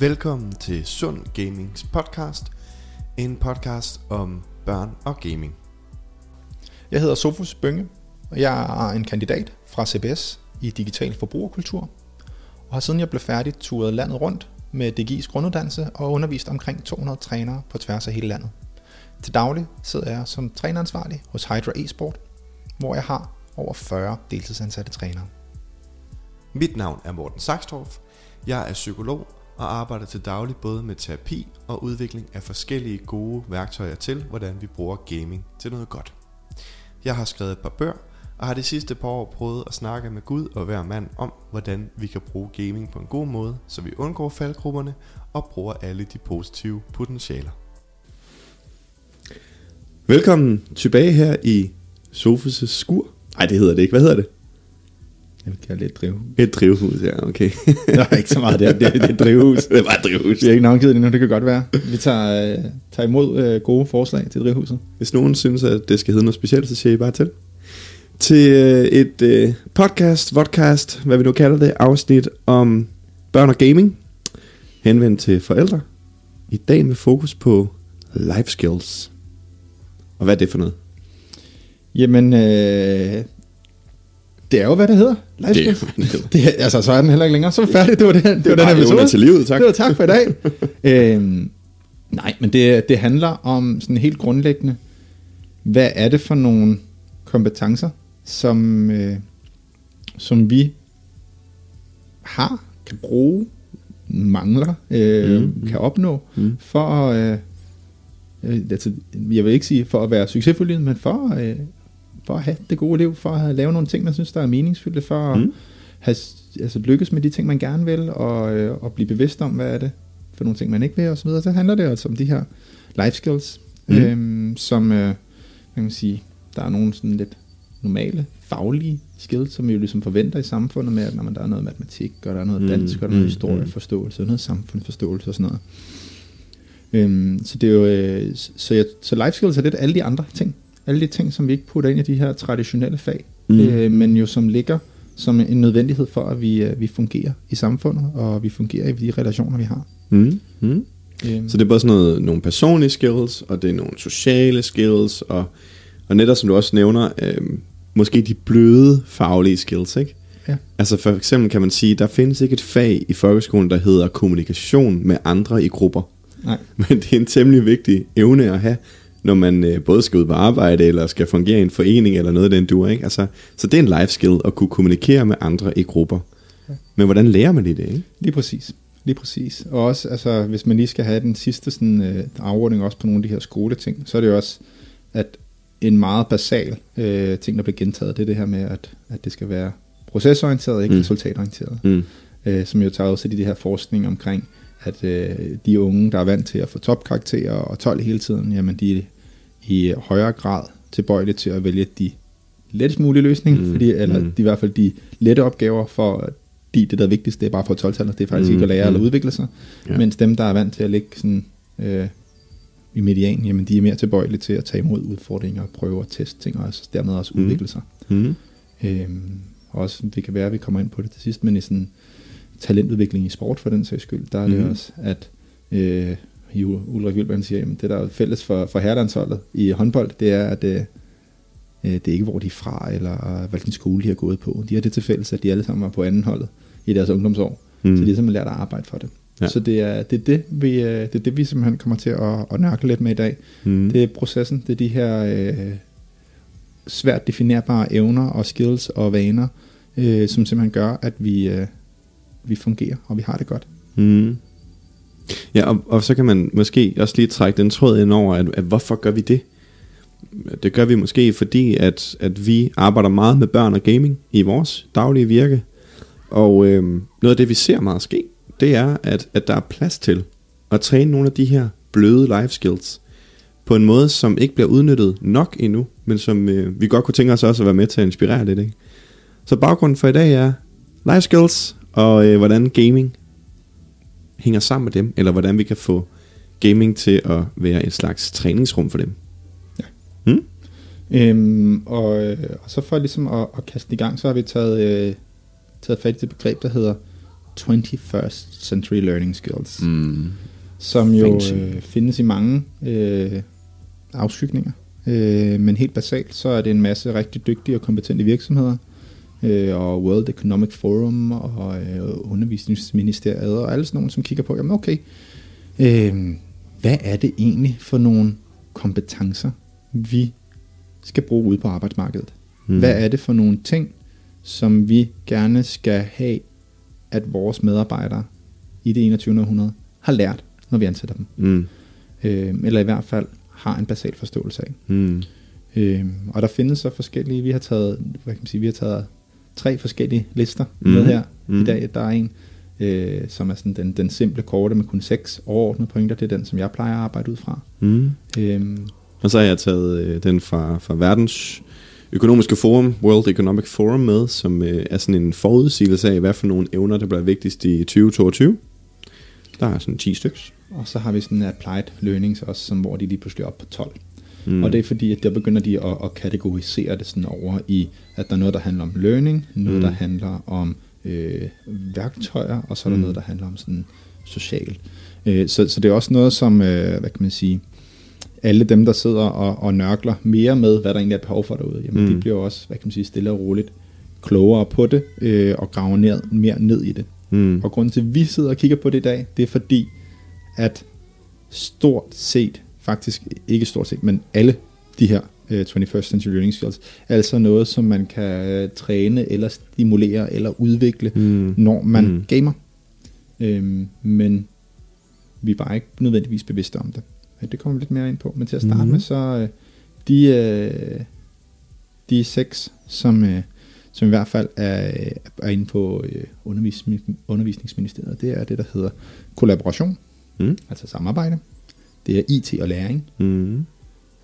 Velkommen til Sund Gamings podcast, en podcast om børn og gaming. Jeg hedder Sofus Bønge, og jeg er en kandidat fra CBS i digital forbrugerkultur, og har siden jeg blev færdig turet landet rundt med DGI's grunduddannelse og undervist omkring 200 trænere på tværs af hele landet. Til daglig sidder jeg som træneransvarlig hos Hydra eSport, hvor jeg har over 40 deltidsansatte trænere. Mit navn er Morten Saxtorff. Jeg er psykolog og arbejder til daglig både med terapi og udvikling af forskellige gode værktøjer til, hvordan vi bruger gaming til noget godt. Jeg har skrevet et par bøger, og har de sidste par år prøvet at snakke med Gud og hver mand om, hvordan vi kan bruge gaming på en god måde, så vi undgår faldgrupperne og bruger alle de positive potentialer. Velkommen tilbage her i Sofus' skur. Nej, det hedder det ikke. Hvad hedder det? Jeg vil kalde det et drivhus. Et drivhus, ja, okay. Der er ikke så meget der. Det er, det er et drivhus. det var et drivhus. Vi har ikke navngivet det endnu, det kan godt være. Vi tager, øh, tager imod øh, gode forslag til drivhuset. Hvis nogen synes, at det skal hedde noget specielt, så siger I bare til. Til øh, et øh, podcast, vodcast, hvad vi nu kalder det, afsnit om børn og gaming, henvendt til forældre. I dag med fokus på life skills. Og hvad er det for noget? Jamen, øh, det er jo, hvad det hedder. Life Det det hedder. Det, altså, så er den heller ikke længere. Så er vi færdige. Det var, det, det var den her episode. til livet, tak. Det var tak for i dag. øhm, nej, men det, det handler om sådan helt grundlæggende, hvad er det for nogle kompetencer, som, øh, som vi har, kan bruge, mangler, øh, Mm, mm, kan opnå, mm. for at, øh, øh, altså, jeg vil ikke sige for at være succesfuld, men for, øh, for at have det gode liv, for at lave nogle ting, man synes, der er meningsfulde, for at Mm. have, altså, lykkes med de ting, man gerne vil, og, øh, og blive bevidst om, hvad er det for nogle ting, man ikke vil, og så videre. Så handler det altså om de her life skills, Mm. mm. øhm, som, øh, kan man sige, der er nogle sådan lidt normale, faglige skills, som vi jo ligesom forventer i samfundet med, at når man, der er noget matematik, og der er noget Mm, dansk, og der er noget mm, historieforståelse, og noget samfundsforståelse og sådan noget. Øhm, så det er jo, øh, så, jeg, så life skills er lidt alle de andre ting. Alle de ting, som vi ikke putter ind i de her traditionelle fag, Mm. øh, men jo som ligger som en nødvendighed for, at vi, øh, vi fungerer i samfundet, og vi fungerer i de relationer, vi har. Mm. Mm. Øhm, Så det er både sådan noget, nogle personlige skills, og det er nogle sociale skills, og, og netop som du også nævner, øhm, måske de bløde faglige skills, ikke? Ja. Altså for eksempel kan man sige, der findes ikke et fag i folkeskolen, der hedder kommunikation med andre i grupper. nej, Men det er en temmelig vigtig evne at have, når man øh, både skal ud på arbejde, eller skal fungere i en forening, eller noget af den du ikke? Altså, så det er en life skill, at kunne kommunikere med andre i grupper. Ja. Men hvordan lærer man det, ikke? lige præcis. Lige præcis. Og også, altså, hvis man lige skal have den sidste sådan, øh, afrunding også på nogle af de her skoleting, så er det jo også, at en meget basal øh, ting, der bliver gentaget, det er det her med, at, at det skal være procesorienteret, ikke mm. resultatorienteret. Mm. øh, som jo tager også i de her forskning omkring, at øh, de unge, der er vant til at få topkarakterer og 12 hele tiden, jamen de er i højere grad tilbøjelige til at vælge de lettest mulige løsninger, Mm, fordi, eller mm. de, i hvert fald de lette opgaver, for de, det der er vigtigst, det er bare at få 12 det er faktisk Mm, ikke at lære mm. eller udvikle sig, Ja. mens dem, der er vant til at ligge sådan, øh, i median, jamen de er mere tilbøjelige til at tage imod udfordringer, prøve at teste ting, og altså dermed også Mm. udvikle sig. Mm. Øhm, også, det kan være, at vi kommer ind på det til sidst, men i sådan talentudvikling i sport for den sags skyld, der er det Mhm. også, at øh, Ulrik Vilberg siger, at det der er fælles for, for herrelandsholdet i håndbold, det er, at øh, øh, det er ikke, hvor de er fra, eller hvilken skole de har gået på. De har det til fælles, at de alle sammen var på anden holdet i deres ungdomsår. Mm. Mm. Så de har simpelthen lært at arbejde for det. Ja. Ja. Så det er det, er det, vi, øh, det er det, vi simpelthen kommer til at, at nørkle lidt med i dag. Mm. Det er processen, det er de her øh, svært definerbare evner og skills og vaner, øh, som simpelthen gør, at vi, øh, vi fungerer, og vi har det godt. Mm. Ja, og, og så kan man måske også lige trække den tråd ind over, at, at hvorfor gør vi det? Det gør vi måske fordi, at, at vi arbejder meget med børn og gaming i vores daglige virke. Og øh, noget af det, vi ser meget ske, det er, at, at der er plads til at træne nogle af de her bløde life skills på en måde, som ikke bliver udnyttet nok endnu, men som øh, vi godt kunne tænke os også at være med til at inspirere lidt. Ikke? Så baggrunden for i dag er life skills og øh, hvordan gaming hænger sammen med dem, eller hvordan vi kan få gaming til at være et slags træningsrum for dem. Øhm, og, øh, og så for ligesom at, at kaste i gang, så har vi taget, øh, taget fat i det begreb, der hedder 21st Century Learning Skills, Mm. som jo øh, findes i mange øh, afskygninger. Øh, men helt basalt, så er det en masse rigtig dygtige og kompetente virksomheder, øh, og World Economic Forum og øh, Undervisningsministeriet og alle sådan nogen, som kigger på, jamen okay, øh, hvad er det egentlig for nogle kompetencer, vi skal bruge ude på arbejdsmarkedet? Mm. Hvad er det for nogle ting, som vi gerne skal have, at vores medarbejdere i det 21. århundrede har lært, når vi ansætter dem? Mm. Øh, eller i hvert fald har en basal forståelse af. Mm. Øh, og der findes så forskellige, vi har taget, hvad kan man sige, vi har taget tre forskellige lister Mhm. med her Mhm. i dag. Der er en, øh, som er sådan den, den simple korte med kun seks overordnede pointer. Det er den, som jeg plejer at arbejde ud fra. Mm. Øh, Og så har jeg taget øh, den fra, fra verdens økonomiske forum, World Economic Forum med, som øh, er sådan en forudsigelse af, hvad for nogle evner, der bliver vigtigst i 2022. Der er sådan 10 stykker. og så har vi sådan applied learnings også, som, hvor de lige pludselig er op på 12. Mm. Og det er fordi, at der begynder de at, at kategorisere det sådan over i, at der er noget, der handler om learning, noget, Mm. der handler om øh, værktøjer, og så er der Mm. noget, der handler om sådan social. Øh, så, så det er også noget, som, øh, hvad kan man sige, alle dem, der sidder og, og nørkler mere med, hvad der egentlig er behov for derude, jamen mm. de bliver også, hvad kan man sige, stille og roligt klogere på det, øh, og graver ned, mere ned i det. Mm. Og grunden til, at vi sidder og kigger på det i dag, det er fordi, at stort set, faktisk ikke stort set, men alle de her øh, 21st Century Learning Skills, altså noget, som man kan øh, træne, eller stimulere, eller udvikle, Mm. når man Mm. gamer. Øhm, men vi er bare ikke nødvendigvis bevidste om det. Det kommer vi lidt mere ind på. Men til at starte mm. med, så øh, de, øh, de seks, som, øh, som i hvert fald er, er inde på øh, undervisning, undervisningsministeriet, det er det, der hedder kollaboration, Mm. altså samarbejde. Det er IT og læring. Mm.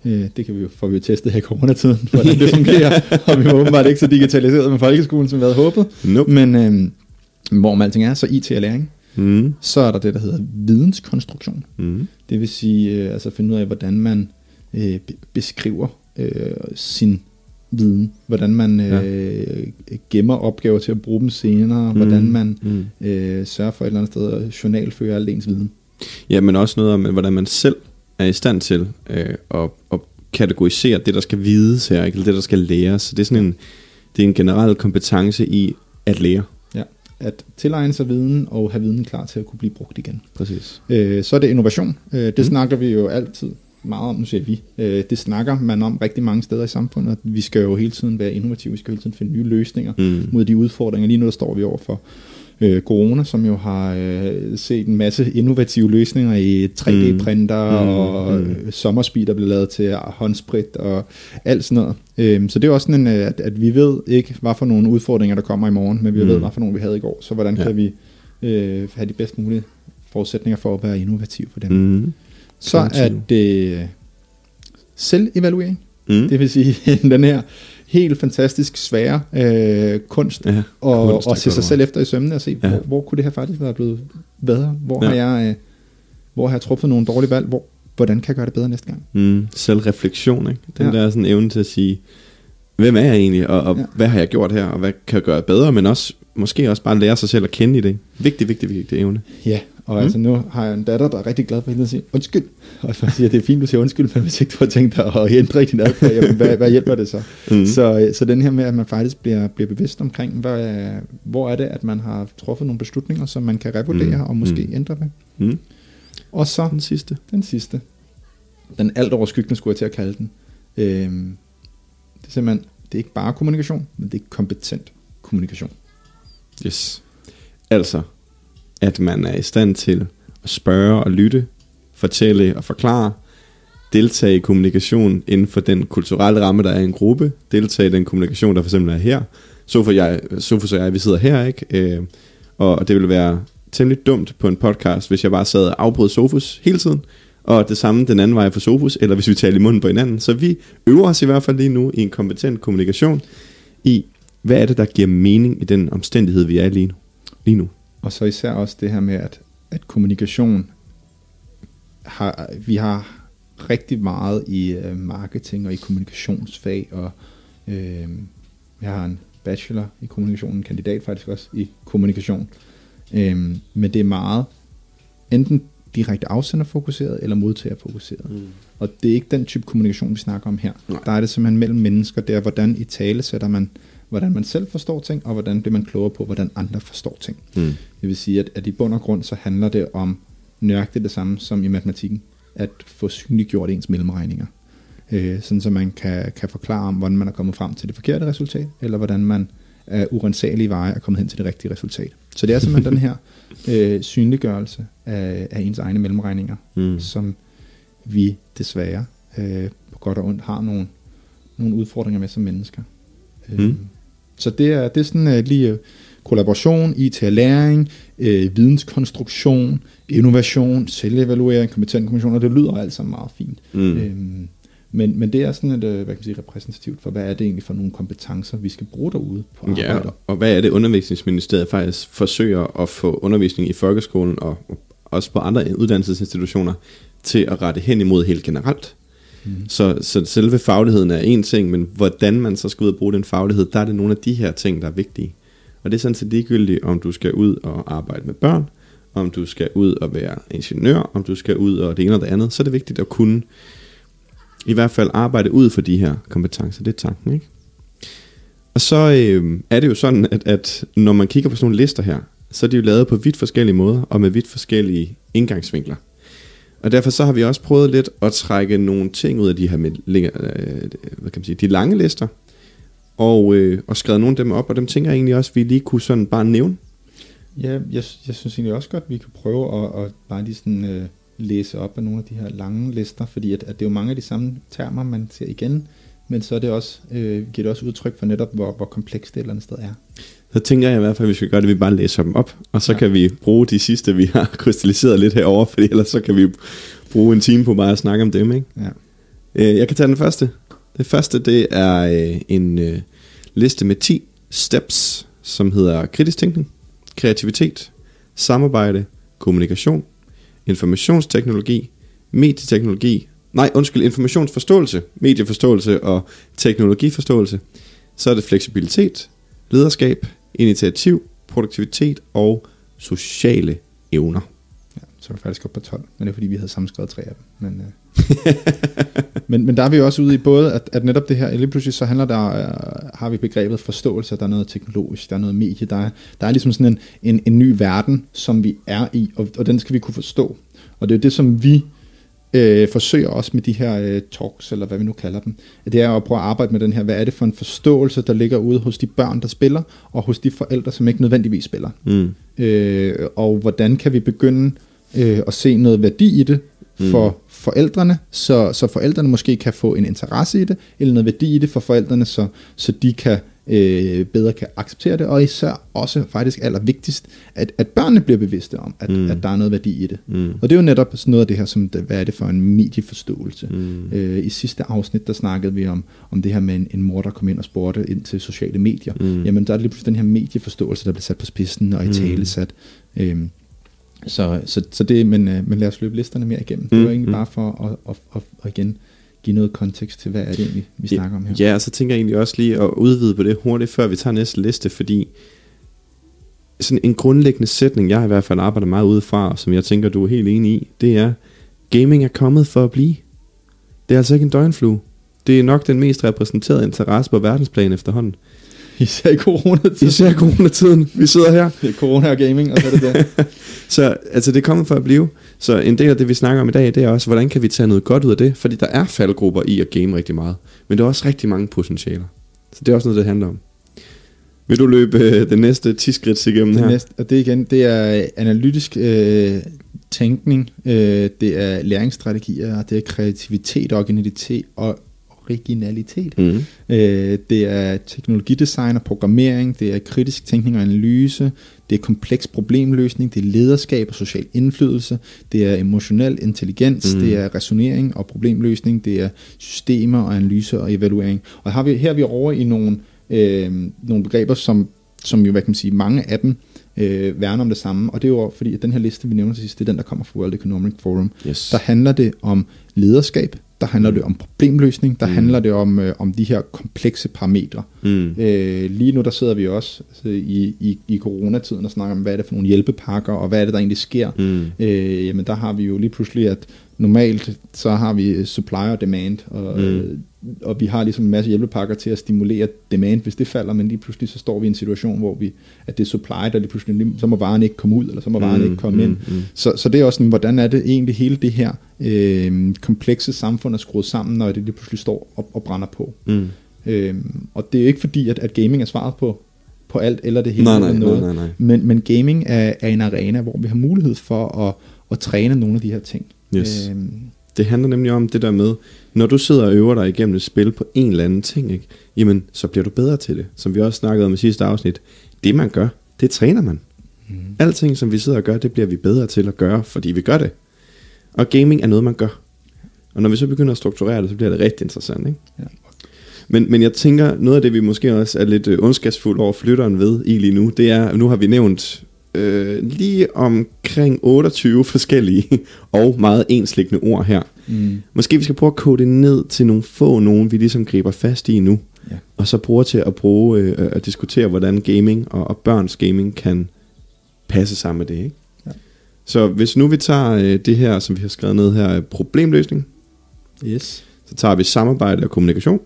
Øh, det kan vi jo, får vi jo testet her i coronatiden, hvordan det fungerer. og vi var åbenbart ikke så digitaliseret med folkeskolen, som vi havde håbet. Nope. Men øh, hvorom alting er, så IT og læring. Mm. Så er der det, der hedder videnskonstruktion. Mm. Det vil sige, øh, altså finde ud af, hvordan man øh, be- beskriver øh, sin viden. Hvordan man øh, gemmer opgaver til at bruge dem senere. Mm. Hvordan man Mm. øh, sørger for et eller andet sted at journalføre al ens viden. Ja, men også noget om, hvordan man selv er i stand til øh, at, at kategorisere det, der skal vides her, ikke? eller det, der skal læres. Så det er sådan en, det er en generel kompetence i at lære. Ja. At tilegne sig viden og have viden klar til at kunne blive brugt igen. Præcis. Øh, så er det innovation. Øh, det Mm. snakker vi jo altid meget om, nu siger vi. Øh, det snakker man om rigtig mange steder i samfundet. Vi skal jo hele tiden være innovative, vi skal hele tiden finde nye løsninger Mm. mod de udfordringer. Lige nu der står vi over for øh, corona, som jo har øh, set en masse innovative løsninger i 3D-printer Mm. mm. og Mm. øh, sommerspil, der bliver lavet til håndsprit og alt sådan noget. Øh, så det er også sådan, en, øh, at, at vi ved ikke, hvad for nogle udfordringer, der kommer i morgen, men vi Mm. ved, hvad for nogle vi havde i går. Så hvordan Ja. kan vi øh, have de bedst mulige forudsætninger for at være innovativ for dem. Mm. Så er det selvevaluering. Mm. Det vil sige, den her helt fantastisk svære øh, kunst, ja, og, kunst, og se sig selv efter i sømmene og se, Ja. hvor, hvor kunne det her faktisk være blevet bedre? Hvor, Ja. har, jeg, øh, hvor har jeg truffet nogle dårlige valg? Hvor, hvordan kan jeg gøre det bedre næste gang? Mm. Selvreflektion, ikke? Den Ja. der sådan evne til at sige, hvem er jeg egentlig, og, og. Ja. hvad har jeg gjort her, og hvad kan jeg gøre bedre, men også måske også bare lære sig selv at kende i det. Vigtig, vigtig, vigtig evne. Ja, og Mm. mm. altså nu har jeg en datter, der er rigtig glad for hende at sige, undskyld. Og jeg siger, det er fint, du siger undskyld, men hvis ikke du har tænkt dig at ændre din adfærd, jamen, hvad, hvad hjælper det så? Mm. Så, så den her med, at man faktisk bliver, bliver bevidst omkring, hvad, hvor er det, at man har truffet nogle beslutninger, som man kan revurdere Mm. og måske mm. ændre ved. Mm. Og så Den sidste. den sidste. Den alt overskyggende skulle jeg til at kalde den. Øhm, det er simpelthen, det er ikke bare kommunikation, men det er kompetent kommunikation. Yes. Altså, at man er i stand til at spørge og lytte, fortælle og forklare, deltage i kommunikation inden for den kulturelle ramme, der er i en gruppe, deltage i den kommunikation, der for eksempel er her. Sofus og jeg, Sofus og jeg vi sidder her, ikke? Øh, og det ville være temmelig dumt på en podcast, hvis jeg bare sad og afbrød Sofus hele tiden, og det samme den anden vej for Sofus, eller hvis vi taler i munden på hinanden. Så vi øver os i hvert fald lige nu i en kompetent kommunikation i, hvad er det, der giver mening i den omstændighed, vi er lige nu. Lige nu. Og så især også det her med, at, at kommunikation har, vi har rigtig meget i øh, marketing og i kommunikationsfag, og øh, jeg har en bachelor i kommunikation, en kandidat faktisk også i kommunikation. Øhm, men det er meget enten direkte afsenderfokuseret eller modtagerfokuseret. Mm. Og det er ikke den type kommunikation, vi snakker om her. Nej. Der er det simpelthen mellem mennesker, det er, hvordan i tale sætter man, hvordan man selv forstår ting, og hvordan bliver man klogere på, hvordan andre forstår ting. Mm. Det vil sige, at, at i bund og grund, så handler det om nøjagtigt det samme som i matematikken, at få synliggjort ens mellemregninger. Øh, sådan så man kan, kan forklare om, hvordan man er kommet frem til det forkerte resultat, eller hvordan man af urensagelige veje er kommet hen til det rigtige resultat. Så det er simpelthen den her øh, synliggørelse af, af ens egne mellemregninger, Mm. som vi desværre øh, på godt og ondt har nogle, nogle udfordringer med som mennesker. Mm. Så det er, det er sådan øh, lige øh, kollaboration, IT og læring, øh, videnskonstruktion, innovation, selvevaluering, kompetent kommission, og det lyder alt sammen meget fint. Mm. Øhm, men, men det er sådan et, øh, hvad kan man sige, repræsentativt for, hvad er det egentlig for nogle kompetencer, vi skal bruge derude på Ja, arbejdet. og hvad er det, undervisningsministeriet faktisk forsøger at få undervisning i folkeskolen og også på andre uddannelsesinstitutioner til at rette hen imod helt generelt. Mm. Så, så selve fagligheden er en ting, men hvordan man så skal ud og bruge den faglighed, der er det nogle af de her ting, der er vigtige. Og det er sådan set ligegyldigt, om du skal ud og arbejde med børn, om du skal ud og være ingeniør, om du skal ud og det ene og det andet, så er det vigtigt at kunne i hvert fald arbejde ud for de her kompetencer. Det er tanken, ikke? Og så øh, er det jo sådan, at, at når man kigger på sådan nogle lister her, så er de jo lavet på vidt forskellige måder, og med vidt forskellige indgangsvinkler. Og derfor så har vi også prøvet lidt at trække nogle ting ud af de her med, øh, hvad kan man sige, de lange lister, og, øh, og skrevet nogle af dem op, og dem tænker jeg egentlig også, at vi lige kunne sådan bare nævne. Ja, jeg, jeg synes egentlig også godt, at vi kan prøve at, at bare lige sådan, øh, læse op af nogle af de her lange lister, fordi at, at det er jo mange af de samme termer, man ser igen, men så er det også, øh, giver det også udtryk for netop, hvor, hvor komplekst det et eller andet sted er. Så tænker jeg i hvert fald, at vi skal gøre det, at vi bare læser dem op, og så Ja. kan vi bruge de sidste, vi har krystalliseret lidt herover, for ellers så kan vi bruge en time på bare at snakke om dem, ikke? Ja. Øh, Jeg kan tage den første. Det første, det er øh, en øh, liste med 10 steps, som hedder kritisk tænkning, kreativitet, samarbejde, kommunikation, informationsteknologi, medieteknologi, nej, undskyld, informationsforståelse, medieforståelse og teknologiforståelse. Så er det fleksibilitet, lederskab, initiativ, produktivitet og sociale evner. Ja, så er vi faktisk op på 12, men det er fordi, vi havde sammenskrevet tre af dem. Men, øh. men, men der er vi jo også ude i både, at, at netop det her, lige pludselig så handler der, øh, har vi begrebet forståelse, der er noget teknologisk, der er noget medie, der er, der er ligesom sådan en, en, en ny verden, som vi er i, og, og den skal vi kunne forstå. Og det er jo det, som vi øh, forsøger også med de her øh, talks, eller hvad vi nu kalder dem, det er at prøve at arbejde med den her, hvad er det for en forståelse, der ligger ude hos de børn, der spiller, og hos de forældre, som ikke nødvendigvis spiller. Mm. Øh, og hvordan kan vi begynde øh, at se noget værdi i det for mm. forældrene, så, så forældrene måske kan få en interesse i det, eller noget værdi i det for forældrene, så, så de kan øh, bedre kan acceptere det, og især også faktisk allervigtigst, at, at børnene bliver bevidste om, at, Mm. at der er noget værdi i det. Mm. Og det er jo netop sådan noget af det her, som det, hvad er det for en medieforståelse. Mm. Øh, I sidste afsnit, der snakkede vi om, om det her med en, en mor, der kom ind og spurgte ind til sociale medier. Mm. Jamen, der er lige pludselig den her medieforståelse, der bliver sat på spidsen og i Mm. tale sat. Øhm, så, så, så det, men, øh, men lad os løbe listerne mere igennem. Det Mm, var egentlig mm. bare for at, at, at, at igen give noget kontekst til, hvad er det egentlig, vi snakker om her. Ja, og så tænker jeg egentlig også lige at udvide på det hurtigt, før vi tager næste liste, fordi sådan en grundlæggende sætning, jeg i hvert fald arbejder meget ud fra, og som jeg tænker, du er helt enig i, det er, gaming er kommet for at blive. Det er altså ikke en døgnflue. Det er nok den mest repræsenterede interesse på verdensplan efterhånden. Især i coronatiden. Især i coronatiden. Vi sidder her. Det er corona og gaming, og så er det det. Så altså, det er kommet for at blive. Så en del af det, vi snakker om i dag, det er også, hvordan kan vi tage noget godt ud af det? Fordi der er faldgrupper i at game rigtig meget. Men der er også rigtig mange potentialer. Så det er også noget, det handler om. Vil du løbe øh, den næste 10 skridt igennem det her? næste, og det igen, det er analytisk øh, tænkning, øh, det er læringsstrategier, det er kreativitet, originalitet og originalitet. Mm. Øh, det er teknologidesign og programmering, det er kritisk tænkning og analyse, det er kompleks problemløsning, det er lederskab og social indflydelse, det er emotionel intelligens, Mm. det er resonering og problemløsning, det er systemer og analyse og evaluering. Og her er vi, her er vi over i nogle, øh, nogle begreber, som, som jo, hvad kan man sige, mange af dem øh, værner om det samme, og det er jo fordi, at den her liste, vi nævner til sidst, det er den, der kommer fra World Economic Forum. Yes. Der handler det om lederskab, der handler det om problemløsning, der mm. handler det om, øh, om de her komplekse parametre. Mm. Øh, lige nu der sidder vi også altså, i, i, i coronatiden og snakker om, hvad er det for nogle hjælpepakker, og hvad er det, der egentlig sker. Mm. Øh, jamen der har vi jo lige pludselig, at normalt så har vi supply og demand, og, Mm. øh, og vi har ligesom en masse hjælpepakker til at stimulere demand, hvis det falder, men lige pludselig så står vi i en situation, hvor vi, at det er supply, der lige pludselig, så må varen ikke komme ud, eller så må varen ikke komme ind. Mm. Så, så det er også sådan, hvordan er det egentlig hele det her øh, komplekse samfund er skruet sammen, når det lige pludselig står og, og brænder på. Mm. Øh, og det er jo ikke fordi, at, at gaming er svaret på, på alt, eller det hele Nej, nej, eller nej, noget. nej, nej. Men, men gaming er, er en arena, hvor vi har mulighed for at, at træne nogle af de her ting. Yes. Øhm, Det handler nemlig om det der med, når du sidder og øver dig igennem et spil på en eller anden ting, ikke? jamen så bliver du bedre til det. Som vi også snakkede om i sidste afsnit. Det man gør, det træner man. mm. Alting som vi sidder og gør, det bliver vi bedre til at gøre, fordi vi gør det. Og gaming er noget man gør. Og når vi så begynder at strukturere det, så bliver det rigtig interessant. Ikke? Ja. Men, men jeg tænker, noget af det vi måske også er lidt øh, ondskabsfuldt over flytteren ved i lige nu, det er, nu har vi nævnt øh, lige omkring 28 forskellige og meget ensliggende ord her. Mm. Måske vi skal prøve at kode det ned til nogle få nogen, vi ligesom griber fast i nu. Ja. Og så bruger til at bruge øh, at diskutere, hvordan gaming og, og børns gaming kan passe sammen med det. Ikke? Ja. Så hvis nu vi tager øh, det her, som vi har skrevet ned her, øh, problemløsning, Yes. så tager vi samarbejde og kommunikation,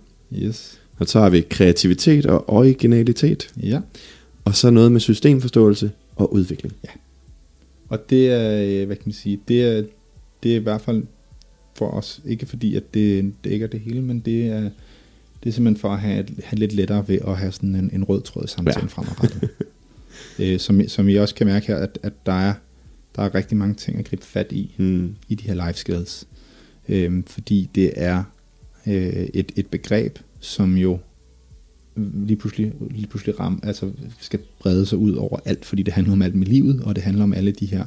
Yes. så tager vi kreativitet og originalitet, Ja. og så noget med systemforståelse og udvikling. Og det er, øh, hvad kan man sige, det er, det er i hvert fald for os, ikke fordi at det dækker det hele, men det er, det er simpelthen for at have, have lidt lettere ved at have sådan en, en rød tråd i samtalen Ja. ja. fremadrettet. øh, som, som I også kan mærke her, at, at der, er, der er rigtig mange ting at gribe fat i, Hmm. i de her life skills. Øhm, fordi det er øh, et, et begreb, som jo lige pludselig, lige pludselig ram, altså skal brede sig ud over alt, fordi det handler om alt med livet, og det handler om alle de her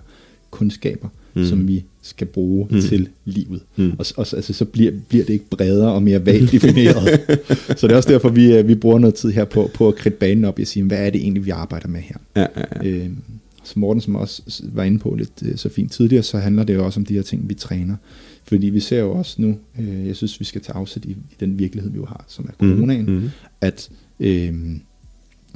kundskaber, Mm. som vi skal bruge Mm. til livet. Mm. Og, og så- altså, så bliver, bliver det ikke bredere og mere vagt defineret. så det er også derfor, vi, øh, vi bruger noget tid her på, på at kridte banen op og sige, hvad er det egentlig, vi arbejder med her? Ja, ja, ja. Øh, som Morten som også var inde på lidt øh, så fint tidligere, så handler det jo også om de her ting, vi træner. Fordi vi ser jo også nu, øh, jeg synes, vi skal tage afsæt i, i den virkelighed, vi jo har, som er coronaen, Mhm. at øh,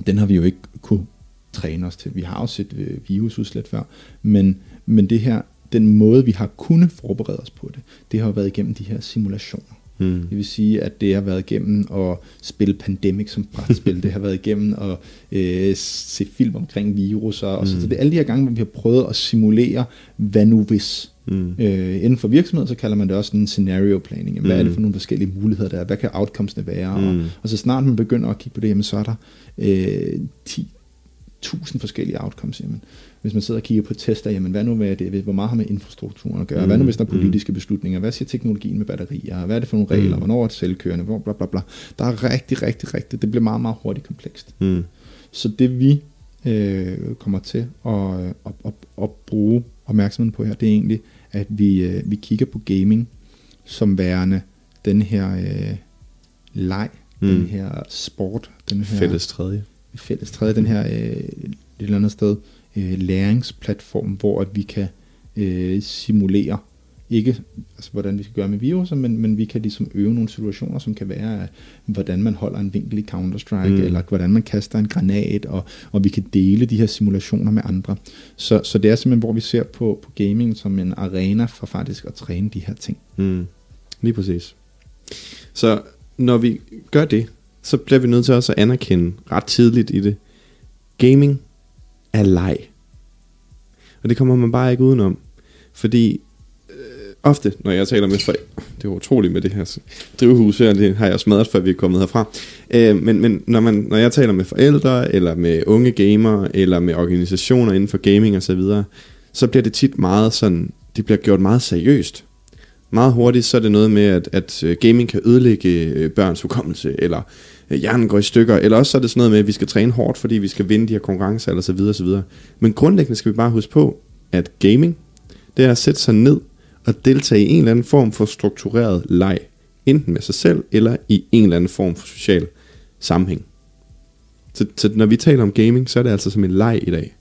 den har vi jo ikke kunne træne os til. Vi har jo set øh, virusudslæt før, men, men det her, den måde, vi har kunnet forberede os på det, det har jo været igennem de her simulationer. Mm. Det vil sige, at det har været igennem at spille Pandemic som brætspil, det har været igennem at øh, se film omkring virusser, og så, Mm. så det er alle de her gange, hvor vi har prøvet at simulere, hvad nu hvis. Mm. Øh, inden for virksomhed, så kalder man det også en scenario planning. Jamen, Hvad er det Mm. for nogle forskellige muligheder der er? Hvad kan outcomesne være? Mm. Og, og så snart man begynder at kigge på det, jamen, så er der øh, 10.000 forskellige outcomes. Jamen, hvis man sidder og kigger på tester, jamen, hvad nu med det? Hvor meget har med infrastrukturen at gøre? Mm. Hvad nu hvis der er Mm. politiske beslutninger? Hvad siger teknologien med batterier? Hvad er det for nogle regler? Mm. Hvornår er det selvkørende? Hvor, bla, bla, bla. Der er rigtig, rigtig, rigtig. Det bliver meget, meget hurtigt komplekst. Mm. Så det vi øh, kommer til at, at, at, at bruge opmærksomheden på her, det er egentlig, at vi, øh, vi kigger på gaming som værende den her øh, leg, mm. den her sport, den her Fælles tredje. fælles tredje, den her øh, et eller andet sted øh, læringsplatform, hvor at vi kan øh, simulere ikke altså, hvordan vi skal gøre med viruser, men, men vi kan ligesom øve nogle situationer, som kan være, hvordan man holder en vinkel i Counter-Strike, Mm. eller hvordan man kaster en granat, og, og vi kan dele de her simulationer med andre. Så, så det er simpelthen, hvor vi ser på, på gaming som en arena for faktisk at træne de her ting. Mm. Lige præcis. Så når vi gør det, så bliver vi nødt til også at anerkende ret tidligt i det. Gaming er leg. Og det kommer man bare ikke udenom. Fordi ofte, når jeg taler med forældre, det er utroligt med det her drivhus her, det har jeg smadret, før vi er kommet herfra. Øh, men men når, man, når jeg taler med forældre, eller med unge gamere, eller med organisationer inden for gaming osv., så, videre, så bliver det tit meget sådan, det bliver gjort meget seriøst. Meget hurtigt, så er det noget med, at, at øh, gaming kan ødelægge øh, børns hukommelse, eller øh, hjernen går i stykker, eller også så er det sådan noget med, at vi skal træne hårdt, fordi vi skal vinde de her konkurrencer, eller så videre, så videre. Men grundlæggende skal vi bare huske på, at gaming, det er at sætte sig ned og deltage i en eller anden form for struktureret leg, enten med sig selv, eller i en eller anden form for social sammenhæng. Så, så når vi taler om gaming, så er det altså som en leg i dag.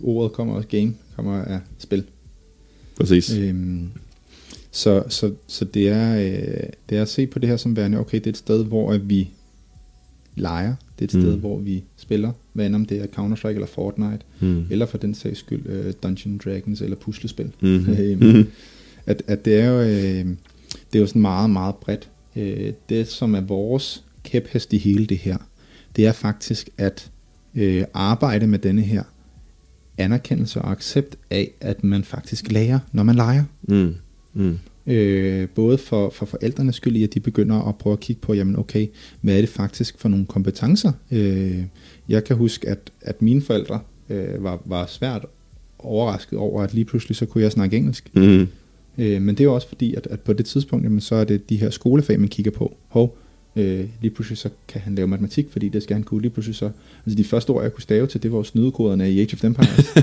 Ordet kommer også game, kommer af spil. Præcis. Øhm, Så, så, så det, er, øh, det er at se på det her som værende, okay, det er et sted, hvor at vi leger. Det er et Mm. sted, hvor vi spiller, hvad end om det er Counter-Strike eller Fortnite, Mm. eller for den sags skyld øh, Dungeon Dragons eller puslespil. Øhm, Mhm. at, at det er jo, øh, det er jo sådan meget, meget bredt. Øh, det, som er vores kæphest i hele det her, det er faktisk at øh, arbejde med denne her anerkendelse og accept af, at man faktisk lærer, når man leger. Mm. Mm. Øh, både for, for forældrenes skyld i, at de begynder at prøve at kigge på, jamen okay, hvad er det faktisk for nogle kompetencer? Øh, jeg kan huske, at, at mine forældre øh, var, var svært overrasket over, at lige pludselig så kunne jeg snakke engelsk. Mm. Øh, men det er jo også fordi, at, at på det tidspunkt, jamen, så er det de her skolefag, man kigger på. Hov, øh, lige pludselig så kan han lave matematik, fordi det skal han kunne. Lige pludselig så, altså de første ord, jeg kunne stave til, det var jo snydekoderne i Age of Empires.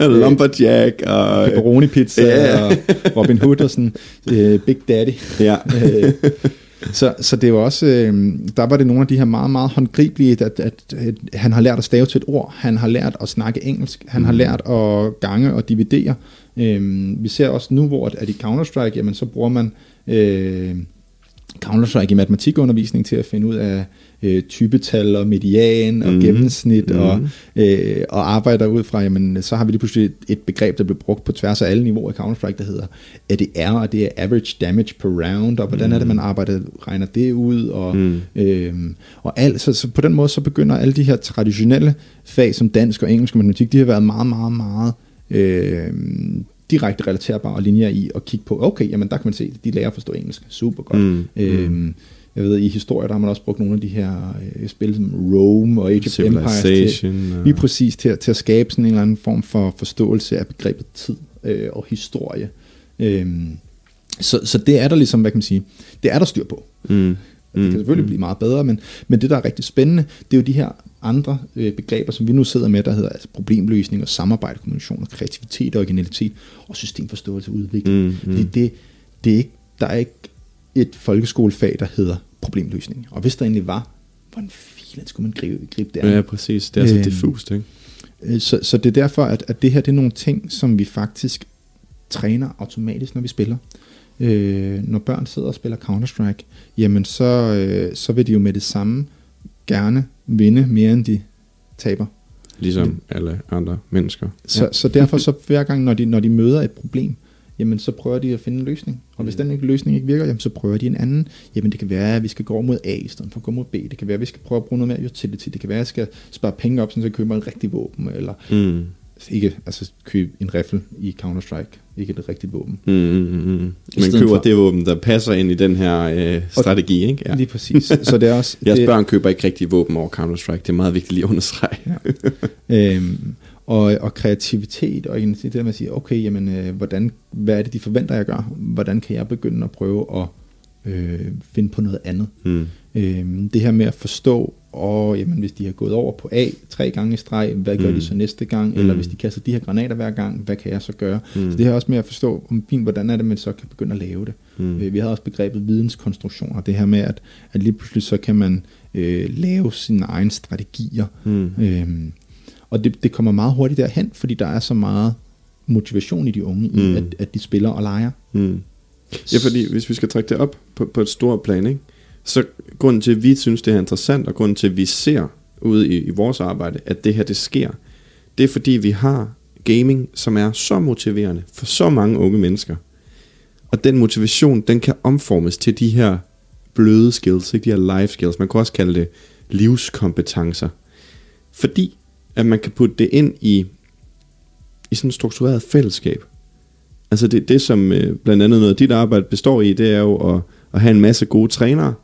Lumberjack og... Pepperoni pizza Ja. og Robin Hood og sådan, øh, Big Daddy. Ja. Øh, så, så det var også, øh, der var det nogle af de her meget, meget håndgribelige, at, at, at han har lært at stave til et ord, han har lært at snakke engelsk, han har Mhm. lært at gange og dividere. Øh, vi ser også nu, hvor at, at i Counter-Strike, jamen så bruger man øh, Counter-Strike i matematikundervisning til at finde ud af øh, typetal og median og Mhm. gennemsnit Mhm. og, øh, og arbejder ud fra, jamen så har vi lige pludselig et, et begreb, der bliver brugt på tværs af alle niveauer i Counter-Strike, der hedder ADR, og det er average damage per round, og hvordan er det, man arbejder, regner det ud, og, Mm. øhm, og alt, så, så på den måde så begynder alle de her traditionelle fag som dansk og engelsk og matematik, de har været meget, meget, meget øh, direkte relaterbare linjer i at kigge på, okay, jamen der kan man se, de lærer at forstå engelsk, super godt. Mm. Øhm, jeg ved, i historie, der har man også brugt nogle af de her øh, spil som Rome og Age of Empires til, og- lige præcis til, at- til at skabe sådan en eller anden form for forståelse af begrebet tid øh, og historie. Øhm, så, så det er der ligesom, hvad kan man sige, det er der styr på. Mm. Det kan selvfølgelig blive meget bedre, men, men det, der er rigtig spændende, det er jo de her andre øh, begreber, som vi nu sidder med, der hedder altså problemløsning og samarbejde, kommunikation og kreativitet og originalitet og systemforståelse og udvikling. Mm, mm. Fordi det, det er ikke, der er ikke et folkeskolefag, der hedder problemløsning. Og hvis der egentlig var, hvordan filen skulle man gribe, gribe det? Ja, præcis. Det er så Øhm, diffust, ikke? Øh, Så, så det er derfor, at, at det her det er nogle ting, som vi faktisk træner automatisk, når vi spiller. Øh, når børn sidder og spiller Counter-Strike, jamen så, øh, så vil de jo med det samme gerne vinde mere, end de taber. Ligesom alle andre mennesker. Så, ja. så derfor så hver gang, når de, når de møder et problem, jamen så prøver de at finde en løsning. Og hvis Mm. den ikke, løsning ikke virker, jamen så prøver de en anden. Jamen det kan være, at vi skal gå mod A i stedet for at gå mod B. Det kan være, at vi skal prøve at bruge noget mere utility. Det kan være, at jeg skal spare penge op, så jeg køber en rigtig våben. Eller Mm. Ikke altså købe en riffel i Counter-Strike. Ikke et rigtigt våben. Mm, mm, mm, mm. Man køber for- det våben, der passer ind i den her øh, strategi, ikke? Ja. Lige præcis. Så det er også... Jeres det, børn køber ikke rigtig våben over Counter-Strike. Det er meget vigtigt lige at understrege. Ja. øhm, og, og kreativitet, og det der med at sige, okay, jamen, øh, hvordan, hvad er det, de forventer, jeg gør? Hvordan kan jeg begynde at prøve at øh, finde på noget andet? Mm. Øhm, det her med at forstå, og jamen, hvis de har gået over på A tre gange i streg, hvad gør Mm. de så næste gang? Mm. Eller hvis de kaster de her granater hver gang, hvad kan jeg så gøre? Mm. Så det her også med at forstå, om fint, hvordan er det, man så kan begynde at lave det. Mm. Øh, Vi har også begrebet videnskonstruktioner, det her med, at, at lige pludselig så kan man øh, lave sine egne strategier. Mm. Øhm, og det, det kommer meget hurtigt derhen, fordi der er så meget motivation i de unge, i Mm. at, at de spiller og leger. Mm. Ja, fordi hvis vi skal trække det op på, på et stort plan, ikke? Så grunden til, at vi synes, det er interessant, og grunden til, at vi ser ude i, i vores arbejde, at det her, det sker, det er fordi, vi har gaming, som er så motiverende for så mange unge mennesker. Og den motivation, den kan omformes til de her bløde skills, ikke? de her life skills. Man kan også kalde det livskompetencer. Fordi, at man kan putte det ind i, i sådan et struktureret fællesskab. Altså det, det som øh, blandt andet noget af dit arbejde består i, det er jo at, at have en masse gode trænere,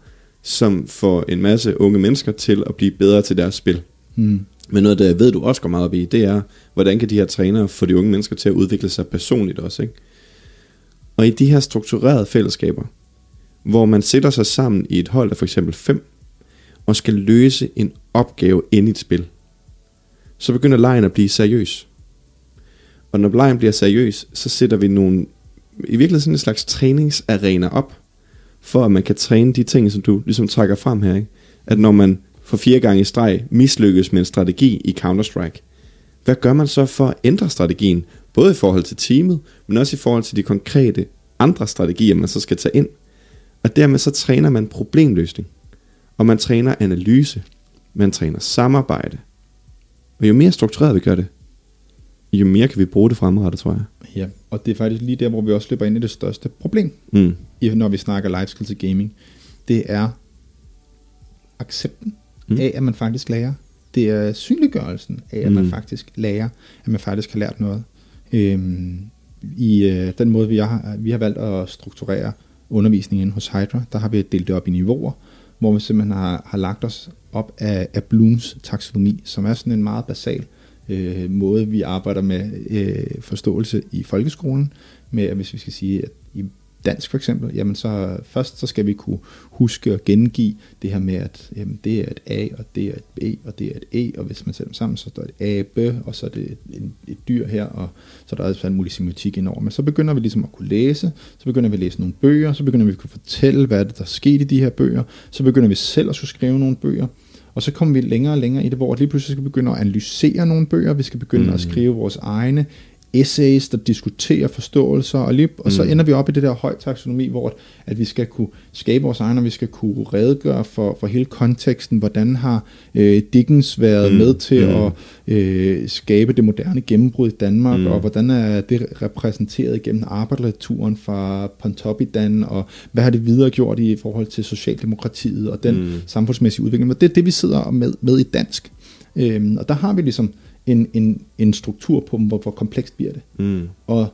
som får en masse unge mennesker til at blive bedre til deres spil. Mm. Men noget, der jeg ved, du også går meget op i, det er, hvordan kan de her trænere få de unge mennesker til at udvikle sig personligt også, ikke? Og i de her strukturerede fællesskaber, hvor man sætter sig sammen i et hold af for eksempel fem, og skal løse en opgave ind i et spil, så begynder lejen at blive seriøs. Og når lejen bliver seriøs, så sætter vi nogle, i virkeligheden sådan en slags træningsarena op, for at man kan træne de ting, som du ligesom trækker frem her. Ikke? At når man for fire gange i streg mislykkes med en strategi i Counter-Strike, hvad gør man så for at ændre strategien? Både i forhold til teamet, men også i forhold til de konkrete andre strategier, man så skal tage ind. Og dermed så træner man problemløsning. Og man træner analyse. Man træner samarbejde. Og jo mere struktureret vi gør det, jo mere kan vi bruge det fremadrettet, tror jeg. Ja, og det er faktisk lige der, hvor vi også løber ind i det største problem, Mm. når vi snakker life skills i gaming. Det er accepten Mm. af, at man faktisk lærer. Det er synliggørelsen af, at man Mm. faktisk lærer, at man faktisk har lært noget. Øhm, I øh, den måde, vi har, vi har valgt at strukturere undervisningen hos Hydra, der har vi delt det op i niveauer, hvor vi simpelthen har, har lagt os op af, af Blooms taksonomi, som er sådan en meget basal øh, Øh, måde, vi arbejder med øh, forståelse i folkeskolen, med at hvis vi skal sige, at i dansk for eksempel, jamen så først så skal vi kunne huske og gengive det her med, at jamen, det er et A, og det er et B, og det er et E, og hvis man sætter dem sammen, så står det abe, og så er det et, et, et dyr her, og så er der altså også en mulig semiotik indover. Men så begynder vi ligesom at kunne læse, så begynder vi at læse nogle bøger, så begynder vi at kunne fortælle, hvad er det, der er sket i de her bøger, så begynder vi selv at skulle skrive nogle bøger, og så kommer vi længere og længere i det, hvor lige pludselig skal vi begynde at analysere nogle bøger, vi skal begynde mm. at skrive vores egne essays, der diskuterer forståelser, og, lige, og så Mm. ender vi op i det der høj taksonomi, hvor at vi skal kunne skabe vores egne, og vi skal kunne redegøre for, for hele konteksten, hvordan har øh, Dickens været Mm. med til Mm. at øh, skabe det moderne gennembrud i Danmark, Mm. og hvordan er det repræsenteret gennem arbejdslitteraturen fra Pontoppidan, og hvad har det videre gjort i forhold til Socialdemokratiet og den Mm. mm. samfundsmæssige udvikling. Og det er det, vi sidder med, med i dansk. Øhm, og der har vi ligesom en, en, en struktur på, hvor, hvor komplekst bliver det. Mm. Og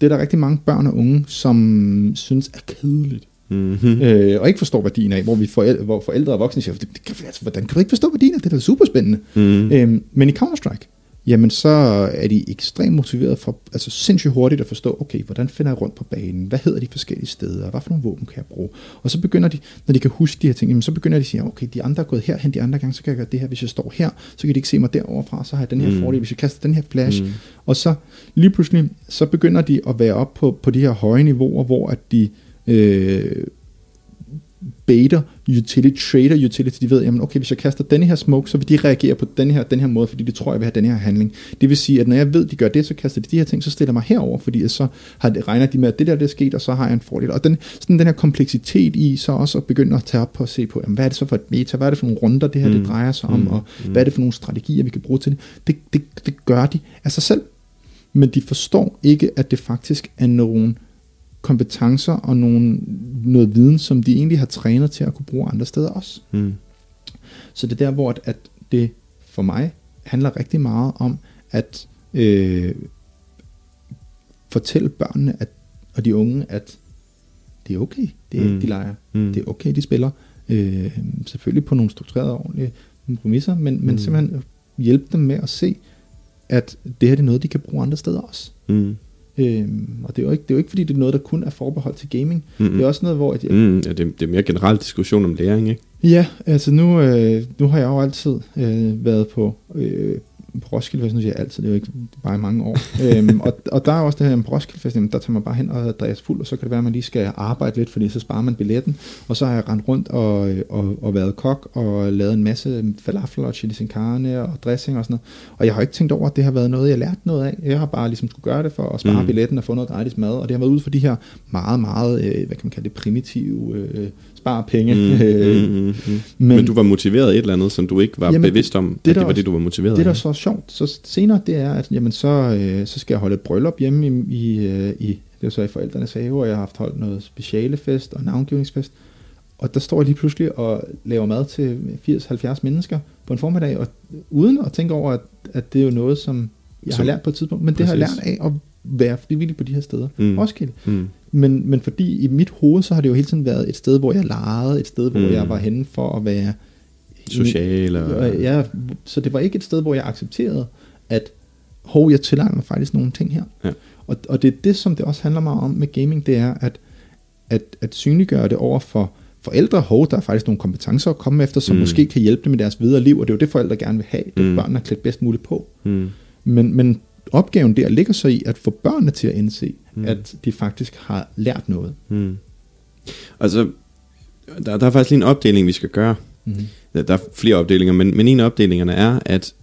det er der rigtig mange børn og unge, som synes er kedeligt. Mm-hmm. Øh, og ikke forstår værdien af, hvor, vi forældre, hvor forældre og voksne siger, det, det, altså, hvordan kan du ikke forstå værdien af det? Er da super spændende. Mm. Øhm, men i Counter-Strike, jamen så er de ekstremt motiveret for altså sindssygt hurtigt at forstå, okay, hvordan finder jeg rundt på banen? Hvad hedder de forskellige steder? Hvad for nogle våben kan jeg bruge? Og så begynder de, når de kan huske de her ting, jamen så begynder de at sige, okay, de andre er gået herhen, de andre gange, så kan jeg gøre det her. Hvis jeg står her, så kan de ikke se mig derovre fra, så har jeg den her Mm. fordel. Hvis jeg kaster den her flash, mm. og så lige pludselig, så begynder de at være op på, på de her høje niveauer, hvor at de øh, baiter utility, trader utility, de ved, jamen okay, hvis jeg kaster denne her smoke, så vil de reagere på den her, den her måde, fordi de tror, jeg vil have den her handling. Det vil sige, at når jeg ved, de gør det, så kaster de de her ting, så stiller jeg mig herover, fordi så har det, regner de med, at det der det er sket, og så har jeg en fordel. Og den, sådan den her kompleksitet i, så også at begynde at tage op på at se på, jamen, hvad er det så for et meta, hvad er det for nogle runder, det her Mm. det drejer sig om, Mm. og Mm. hvad er det for nogle strategier, vi kan bruge til det. Det, det, det gør de af sig selv, men de forstår ikke, at det faktisk er nogle kompetencer og nogle, noget viden, som de egentlig har trænet til at kunne bruge andre steder også. Mm. Så det er der, hvor at, at det for mig handler rigtig meget om at øh, fortælle børnene at, og de unge, at det er okay, det er, Mm. de leger. Mm. Det er okay, de spiller. Øh, selvfølgelig på nogle strukturerede og ordentlige præmisser, men, men Mm. simpelthen hjælpe dem med at se, at det her det er noget, de kan bruge andre steder også. Mm. Øhm, og det er, jo ikke, det er jo ikke, fordi det er noget, der kun er forbeholdt til gaming. Mm. Det er også noget, hvor... At jeg, Mm. Ja, det, det er mere generelt diskussion om læring, ikke? Ja, altså nu, øh, nu har jeg jo altid øh, været på, øh, på Roskilde Fest, nu siger jeg altid, det er jo ikke bare i mange år. øhm, og, og der er også det her med Roskilde Fest, jamen, der tager man bare hen og sig fuld, og så kan det være, at man lige skal arbejde lidt, fordi så sparer man billetten. Og så har jeg rendt rundt og, og, og været kok og lavet en masse falafel og chili sin carne og dressing og sådan noget. Og jeg har ikke tænkt over, at det har været noget, jeg lærte noget af. Jeg har bare ligesom skulle gøre det for at spare Mm. billetten og få noget gratis mad. Og det har været ud for de her meget, meget, øh, hvad kan man kalde det, primitive øh, spare penge. Mm. Øh, Mm. Mm. Mm. men, Men du var motiveret et eller andet, som du ikke var Jamen, bevidst om, det at det der var også- det, du var motiveret Det, der af. så sjovt, så senere, det er, at jamen, så, øh, så skal jeg holde et bryllup hjemme i, i, øh, i det er så i forældrenes have, og jeg har haft holdt noget specialefest og navngivningsfest. Og der står jeg lige pludselig og laver mad til 80-70 mennesker på en formiddag, og uden at tænke over, at, at det er jo noget, som jeg Som- har lært på et tidspunkt, men det har jeg lært af at være frivillig på de her steder. Mm. Roskilde. Mm. Men, men fordi i mit hoved, så har det jo hele tiden været et sted, hvor jeg legede, et sted, hvor Mm. jeg var henne for at være Social og... ja, så det var ikke et sted, hvor jeg accepterede, at hov, jeg tilegner mig faktisk nogle ting her. Ja. Og, og det er det, som det også handler meget om med gaming, det er at, at, at synliggøre det over for forældre. Hov, der er faktisk nogle kompetencer at komme efter, som Mm. måske kan hjælpe dem i deres videre liv, og det er jo det, forældre gerne vil have, det Mm. børnene er klædt bedst muligt på. Mm. Men, men opgaven der ligger så i at få børnene til at indse, mm. at de faktisk har lært noget. Mm. Altså, der, der er faktisk lige en opdeling, vi skal gøre. Mm-hmm. Mm. Der der er flere opdelinger, men, men en af opdelingerne er, at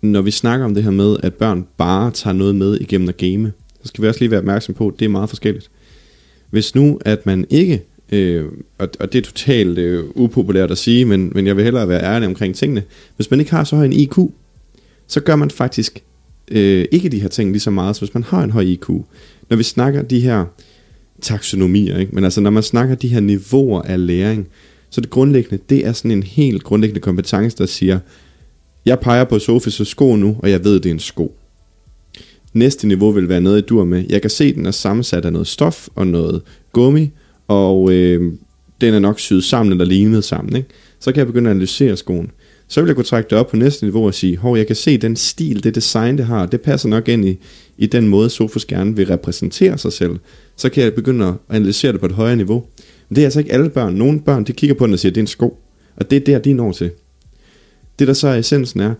når vi snakker om det her med, at børn bare tager noget med igennem at game, så skal vi også lige være opmærksom på, at det er meget forskelligt. Hvis nu, at man ikke, øh, og, og det er totalt øh, upopulært at sige, men, men jeg vil hellere være ærlig omkring tingene. Hvis man ikke har så høj en IQ, så gør man faktisk øh, ikke de her ting lige så meget, som hvis man har en høj IQ. Når vi snakker de her taksonomier, ikke? men altså når man snakker de her niveauer af læring, så det grundlæggende, det er sådan en helt grundlæggende kompetence, der siger, jeg peger på Sofis sko nu, og jeg ved, det er en sko. Næste niveau vil være noget, jeg dur med. Jeg kan se, at den er sammensat af noget stof og noget gummi, og øh, den er nok syet sammen eller lignet sammen. Ikke? Så kan jeg begynde at analysere skoen. Så vil jeg kunne trække det op på næste niveau og sige, hov, jeg kan se den stil, det design, det har, det passer nok ind i, i den måde, Sofus gerne vil repræsentere sig selv. Så kan jeg begynde at analysere det på et højere niveau. Men det er altså ikke alle børn. Nogle børn, de kigger på den og siger, det er en sko. Og det er der, de når til. Det der så er essensen er,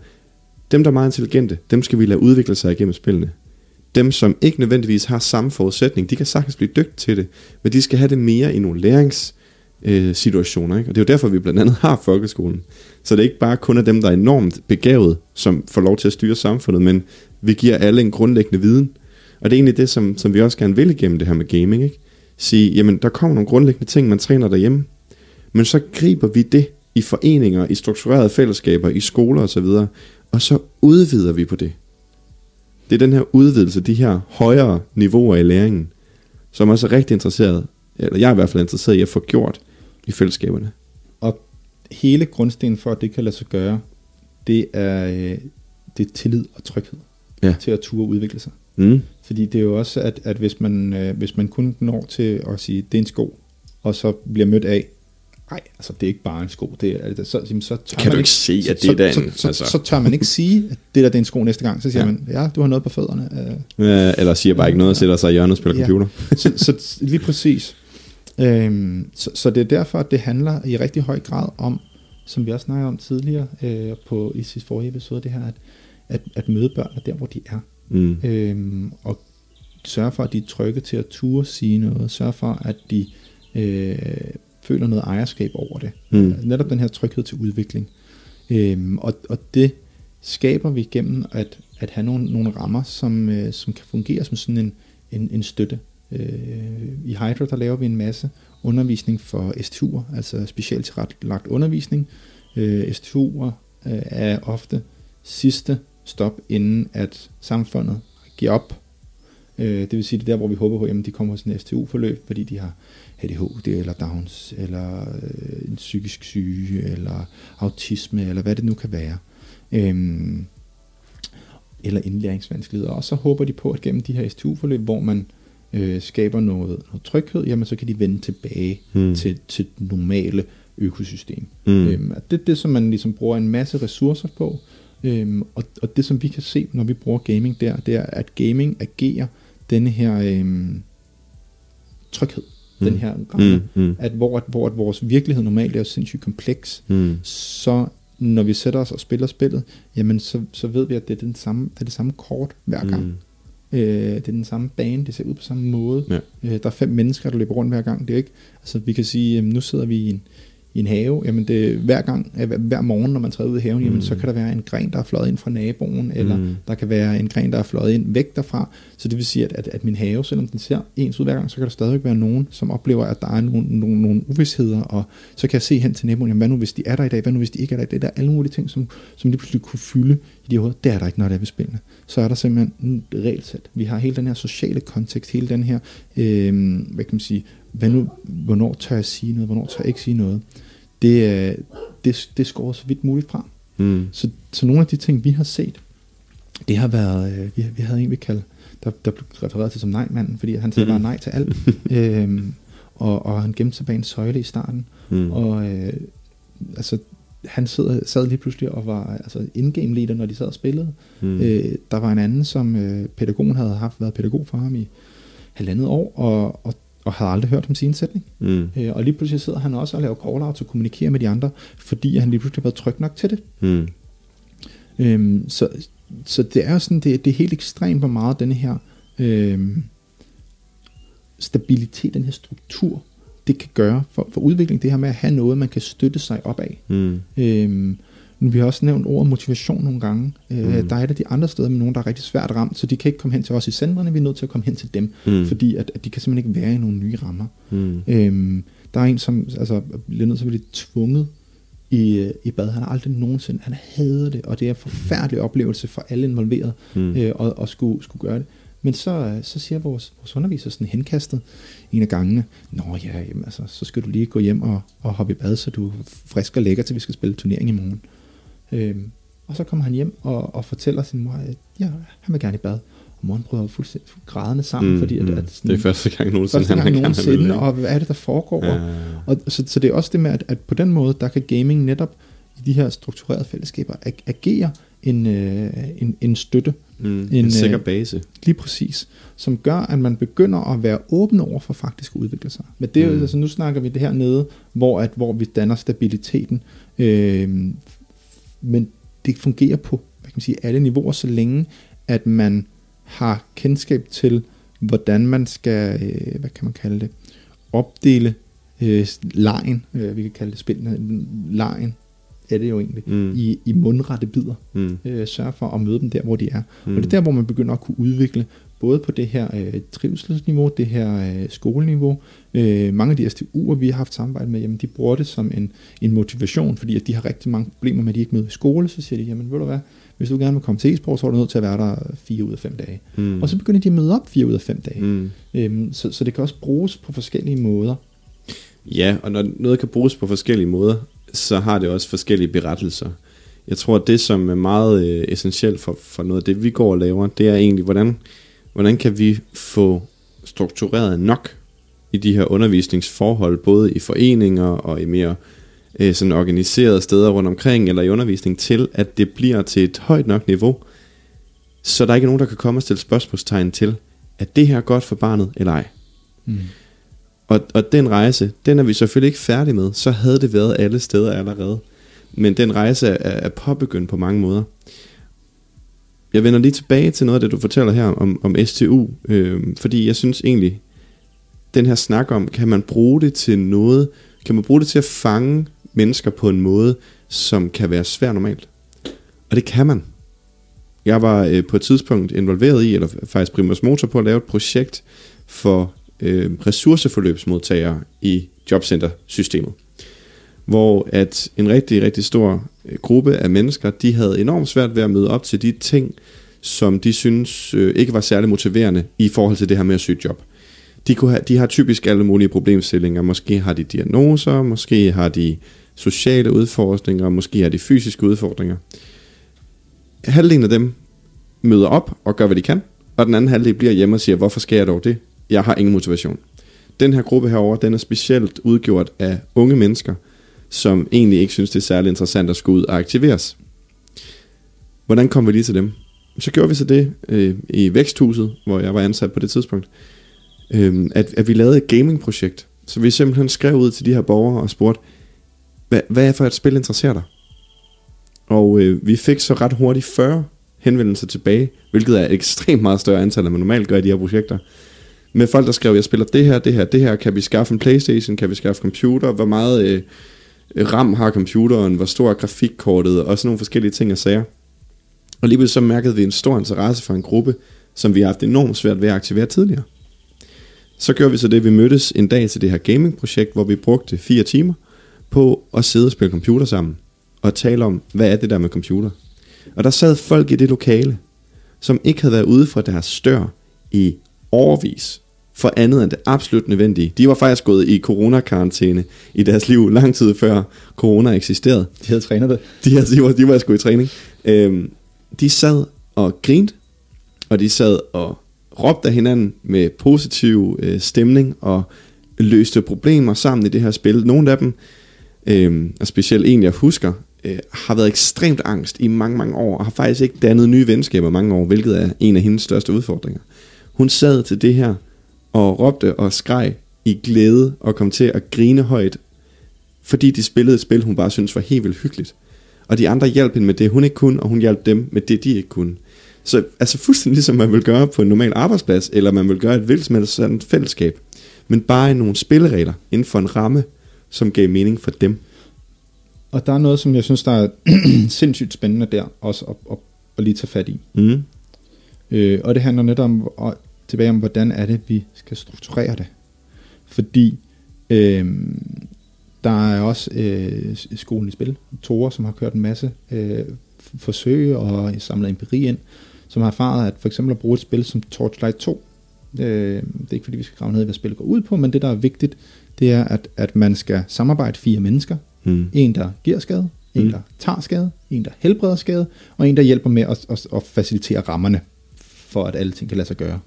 dem der er meget intelligente, dem skal vi lade udvikle sig igennem spillene. Dem som ikke nødvendigvis har samme forudsætning, de kan sagtens blive dygtige til det, men de skal have det mere i nogle læringssituationer. Øh, ikke? Og det er jo derfor, vi blandt andet har folkeskolen. Så det er ikke bare kun af dem, der er enormt begavet, som får lov til at styre samfundet, men vi giver alle en grundlæggende viden. Og det er egentlig det, som, som vi også gerne vil igennem det her med gaming. Ikke? Sige, jamen der kommer nogle grundlæggende ting, man træner derhjemme, men så griber vi det i foreninger, i strukturerede fællesskaber, i skoler osv., og så udvider vi på det. Det er den her udvidelse, de her højere niveauer i læringen, som også er rigtig interesseret, eller jeg er i hvert fald interesseret i at få gjort i fællesskaberne. Og hele grundstenen for, at det kan lade sig gøre, det er, øh, det er tillid og tryghed Ja. til at ture udvikle sig. Mm. Fordi det er jo også, at, at hvis, man, øh, hvis man kun når til at sige, det er en sko, og så bliver mødt af, nej, altså det er ikke bare en sko, det er, altså, så, jamen, så tør Kan man du ikke se, at det så, er den, Så, så, altså. så, så tør man ikke sige, at det der det er en sko næste gang, så siger Ja. ja. man, ja, du har noget på fødderne. Øh, Øh, eller siger bare ikke noget og sætter sig i hjørnet og spiller Ja. computer. så, så lige præcis. Øhm, så, så det er derfor, at det handler i rigtig høj grad om, som vi også snakkede om tidligere øh, på i sidste forrige episode, det her, at, at, at møde børn der, hvor de er. Mm. Øhm, og sørge for, at de er trygge til at ture sige noget. Sørge for, at de øh, føler noget ejerskab over det. Mm. Netop den her tryghed til udvikling. Øhm, og, og det skaber vi gennem at, at have nogle, nogle rammer, som, øh, som kan fungere som sådan en, en, en støtte. Øh, I Hydro der laver vi en masse undervisning for STU'er, altså specielt tilrettelagt undervisning. Øh, STU'er øh, er ofte sidste stop, inden at samfundet giver op. Øh, det vil sige, det er der, hvor vi håber på, at de kommer hos en STU-forløb, fordi de har ADHD eller Downs, eller øh, en psykisk syge, eller autisme, eller hvad det nu kan være. Øhm, eller indlæringsvanskeligheder. Og så håber de på, at gennem de her STU-forløb, hvor man øh, skaber noget, noget tryghed, jamen så kan de vende tilbage Mm. mm. til, til det normale økosystem. Mm. Øhm, det er det, som man ligesom bruger en masse ressourcer på. Øhm, og, og det, som vi kan se, når vi bruger gaming der, det er, at gaming agerer denne her øhm, tryghed, mm. den her ramme, Mm. Mm. at hvor, at, hvor at vores virkelighed normalt er sindssygt kompleks, Mm. så når vi sætter os og spiller spillet, jamen så, så ved vi, at det er, den samme, det er det samme kort hver gang. Mm. Øh, det er den samme bane, det ser ud på samme måde. Ja. Øh, der er fem mennesker, der løber rundt hver gang. Det er ikke, altså vi kan sige, jamen, nu sidder vi i en, i en have, jamen det er hver gang, øh, hver- morgen, når man træder ud i haven, jamen Mm. så kan der være en gren, der er fløjet ind fra naboen, eller Mm. der kan være en gren, der er fløjet ind væk derfra. Så det vil sige, at, at, at min have, selvom den ser ens ud hver gang, så kan der stadig være nogen, som oplever, at der er nogle, nogle, nogle uvidsheder, og så kan jeg se hen til naboen, jamen hvad nu hvis de er der i dag, hvad nu hvis de ikke er der i dag, der er alle mulige ting, som, som lige pludselig kunne fylde i de hoveder. Det er der ikke, når det er ved spillene. Så er der simpelthen et regelsæt. Vi har hele den her sociale kontekst, hele den her, øh, hvad kan man sige, hvad nu, hvornår tør jeg sige noget, hvornår tør jeg ikke sige noget. Det, er- det, det skårer så vidt muligt fra. Mm. Så, så nogle af de ting, vi har set, det har været, øh, vi, vi havde en, vi kaldte, der, der blev refereret til som nej-manden, fordi han sagde Mhm. bare nej til alt. øhm, og, og han gemte sig bag en søjle i starten. Mm. Og øh, altså, han sad, sad lige pludselig og var altså, in-game leader, når de sad og spillede. Mm. Mm. Øh, der var en anden, som øh, pædagogen havde haft været pædagog for ham i halvandet år, og, og, og havde aldrig hørt ham sige en sætning. Mm. Øh, og lige pludselig sidder han også og laver call-outs og kommunikerer med de andre, fordi han lige pludselig har været tryg nok til det. Mm. Øhm, så, så det er sådan, det, det er helt ekstremt, hvor meget denne her øhm, stabilitet, den her struktur, det kan gøre for, for udvikling, det her med at have noget, man kan støtte sig op af. Mm. Øhm, Men vi har også nævnt ordet motivation nogle gange. Øh, Mm. Der er et af de andre steder med nogen, der er rigtig svært ramt, så de kan ikke komme hen til os i centrene, vi er nødt til at komme hen til dem, Mm. fordi at, at de kan simpelthen ikke være i nogle nye rammer. Mm. Øhm, der er en, som altså, bliver nødt til at blive tvunget i, øh, i bad. Han har aldrig nogensinde, han hader det, og det er en forfærdelig oplevelse for alle involverede Mm. øh, at, at skulle, skulle gøre det. Men så, øh, så siger vores, vores underviser sådan henkastet en af gangene, Nå ja, jamen, altså, så skal du lige gå hjem og, og hoppe i bad, så du er frisk og lækker, til vi skal spille turnering i morgen. Øhm, og så kommer han hjem og, og fortæller sin mor, at ja, han vil gerne i bad. Og moren prøver fuldstændig grædende sammen, Mm, fordi at, mm. at det er første gang nogensinde, første gang han vil nogensinde, det, og hvad er det, der foregår? Ja. Og så, så det er også det med, at, at på den måde, der kan gaming netop i de her strukturerede fællesskaber ag- agere en, øh, en, en støtte, Mm. En, En, øh, sikker base. lige præcis, som gør, at man begynder at være åben over for faktisk at udvikle sig. Men det er Mm. altså nu snakker vi det her nede, hvor, at, hvor vi danner stabiliteten, øh, men det fungerer på hvad kan man sige, alle niveauer, så længe at man har kendskab til, hvordan man skal, øh, hvad kan man kalde det, opdele øh, lejen, øh, vi kan kalde det spillene, lejen er det jo egentlig, Mm. i, i mundrette bidder. Mm. Øh, sørge for at møde dem der, hvor de er. Mm. Og det er der, hvor man begynder at kunne udvikle, både på det her øh, trivselsniveau, det her øh, skoleniveau. Øh, mange af de STU'er, vi har haft samarbejde med, jamen, de bruger det som en, en motivation, fordi at de har rigtig mange problemer med, at de ikke møder i skole. Så siger de, jamen ved du hvad, hvis du gerne vil komme til e-sport, så er du nødt til at være der fire ud af fem dage. Mm. Og så begynder de at møde op fire ud af fem dage. Mm. Øhm, så, så det kan også bruges på forskellige måder. Ja, og når noget kan bruges på forskellige måder, så har det også forskellige berettelser. Jeg tror, at det, som er meget øh, essentielt for, for noget af det, vi går og laver, det er egentlig, hvordan, hvordan kan vi få struktureret nok i de her undervisningsforhold, både i foreninger og i mere øh, sådan organiserede steder rundt omkring, eller i undervisning, til at det bliver til et højt nok niveau, så der ikke er nogen, der kan komme og stille spørgsmålstegn til, at det her er godt for barnet, eller ej. Mm. Og, og den rejse, den er vi selvfølgelig ikke færdige med. Så havde det været alle steder allerede. Men den rejse er, er påbegyndt på mange måder. Jeg vender lige tilbage til noget af det, du fortæller her om, om STU. Øh, fordi jeg synes egentlig, den her snak om, kan man bruge det til noget? Kan man bruge det til at fange mennesker på en måde, som kan være svær normalt? Og det kan man. Jeg var øh, på et tidspunkt involveret i, eller faktisk primus motor på at lave et projekt for øh, ressourceforløbsmodtagere i jobcentersystemet. Hvor at en rigtig, rigtig stor Øh, gruppe af mennesker, de havde enormt svært ved at møde op til de ting, som de synes øh, ikke var særlig motiverende i forhold til det her med at søge job. De, kunne have, de har typisk alle mulige problemstillinger. Måske har de diagnoser, måske har de sociale udfordringer, måske har de fysiske udfordringer. Halvdelen af dem møder op og gør, hvad de kan, og den anden halvdel bliver hjemme og siger, hvorfor skal jeg dog det? Jeg har ingen motivation. Den her gruppe herover, den er specielt udgjort af unge mennesker, som egentlig ikke synes, det er særlig interessant at skulle ud og aktiveres. Hvordan kom vi lige til dem? Så gjorde vi så det øh, i Væksthuset, hvor jeg var ansat på det tidspunkt, øh, at, at vi lavede et gamingprojekt. Så vi simpelthen skrev ud til de her borgere og spurgte, hvad, hvad er for et spil interesserer dig? Og øh, vi fik så ret hurtigt 40 henvendelser tilbage, hvilket er et ekstremt meget større antal, end man normalt gør i de her projekter. Med folk, der skrev, jeg spiller det her, det her, det her, kan vi skaffe en Playstation, kan vi skaffe computer, hvor meget øh, RAM har computeren, hvor stor er grafikkortet, og sådan nogle forskellige ting og sager. Og lige pludselig så mærkede vi en stor interesse fra en gruppe, som vi har haft enormt svært ved at aktivere tidligere. Så gjorde vi så det, vi mødtes en dag til det her gaming-projekt, hvor vi brugte fire timer på at sidde og spille computer sammen, og tale om, hvad er det der med computer. Og der sad folk i det lokale, som ikke havde været ude fra deres dør i overvis for andet end det absolut nødvendige. De var faktisk gået i coronakarantæne i deres liv lang tid før corona eksisterede. De havde trænet det. De, her, de, var, de var sgu i træning. Øhm, de sad og grinte, og de sad og råbte af hinanden med positiv øh, stemning og løste problemer sammen i det her spil. Nogle af dem, øh, og specielt en jeg husker, øh, har været ekstremt angst i mange, mange år, og har faktisk ikke dannet nye venskaber mange år, hvilket er en af hendes største udfordringer. Hun sad til det her og råbte og skreg i glæde og kom til at grine højt, fordi de spillede et spil, hun bare syntes var helt vildt hyggeligt. Og de andre hjalp hende med det, hun ikke kunne, og hun hjalp dem med det, de ikke kunne. Så altså fuldstændig ligesom man vil gøre på en normal arbejdsplads, eller man vil gøre et hvilket som sådan fællesskab. Men bare i nogle spilleregler inden for en ramme, som gav mening for dem. Og der er noget, som jeg synes, der er sindssygt spændende der, også at, at, at lige tage fat i. Mm. Øh, og det handler netop om, tilbage om, hvordan er det, vi skal strukturere det. Fordi øh, der er også øh, skolen i spil, Tore, som har kørt en masse øh, forsøg og samlet empiri ind, som har erfaret, at for eksempel at bruge et spil som Torchlight 2, øh, det er ikke fordi, vi skal grave ned i, hvad spillet går ud på, men det, der er vigtigt, det er, at, at man skal samarbejde fire mennesker. Mm. En, der giver skade, en, Mm. der tager skade, en, der helbreder skade, og en, der hjælper med at, at, at facilitere rammerne, for at alle ting kan lade sig gøre.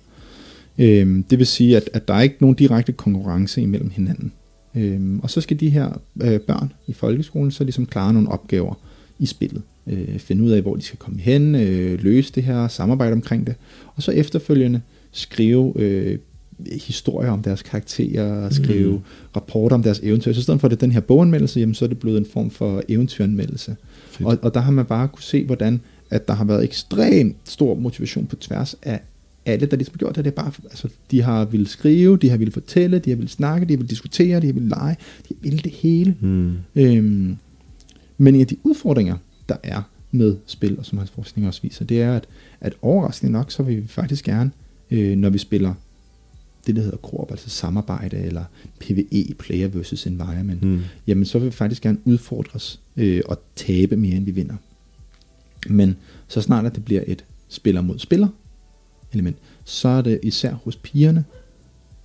Øhm, det vil sige, at, at der er ikke nogen direkte konkurrence imellem hinanden. Øhm, og så skal de her øh, børn i folkeskolen så ligesom klare nogle opgaver i spillet. Øh, finde ud af, hvor de skal komme hen, øh, løse det her, samarbejde omkring det, og så efterfølgende skrive øh, historier om deres karakterer, skrive mm. rapporter om deres eventyr. Så i stedet for at det er den her boganmeldelse, jamen, så er det blevet en form for eventyranmeldelse. Fedt. Og, og der har man bare kunne se, hvordan at der har været ekstremt stor motivation på tværs af alle, der ligesom har gjort det. Det er bare, altså, de har ville skrive, de har ville fortælle, de har ville snakke, de har ville diskutere, de har ville lege, de har ville det hele. Mm. Øhm, men en af de udfordringer, der er med spil, og som hans forskning også viser, det er, at, at overraskende nok, så vil vi faktisk gerne, øh, når vi spiller det, der hedder koop, altså samarbejde, eller PvE, player versus environment, Mm. jamen så vil vi faktisk gerne udfordres øh, og tabe mere, end vi vinder. Men så snart at det bliver et spiller mod spiller element, så er det især hos pigerne,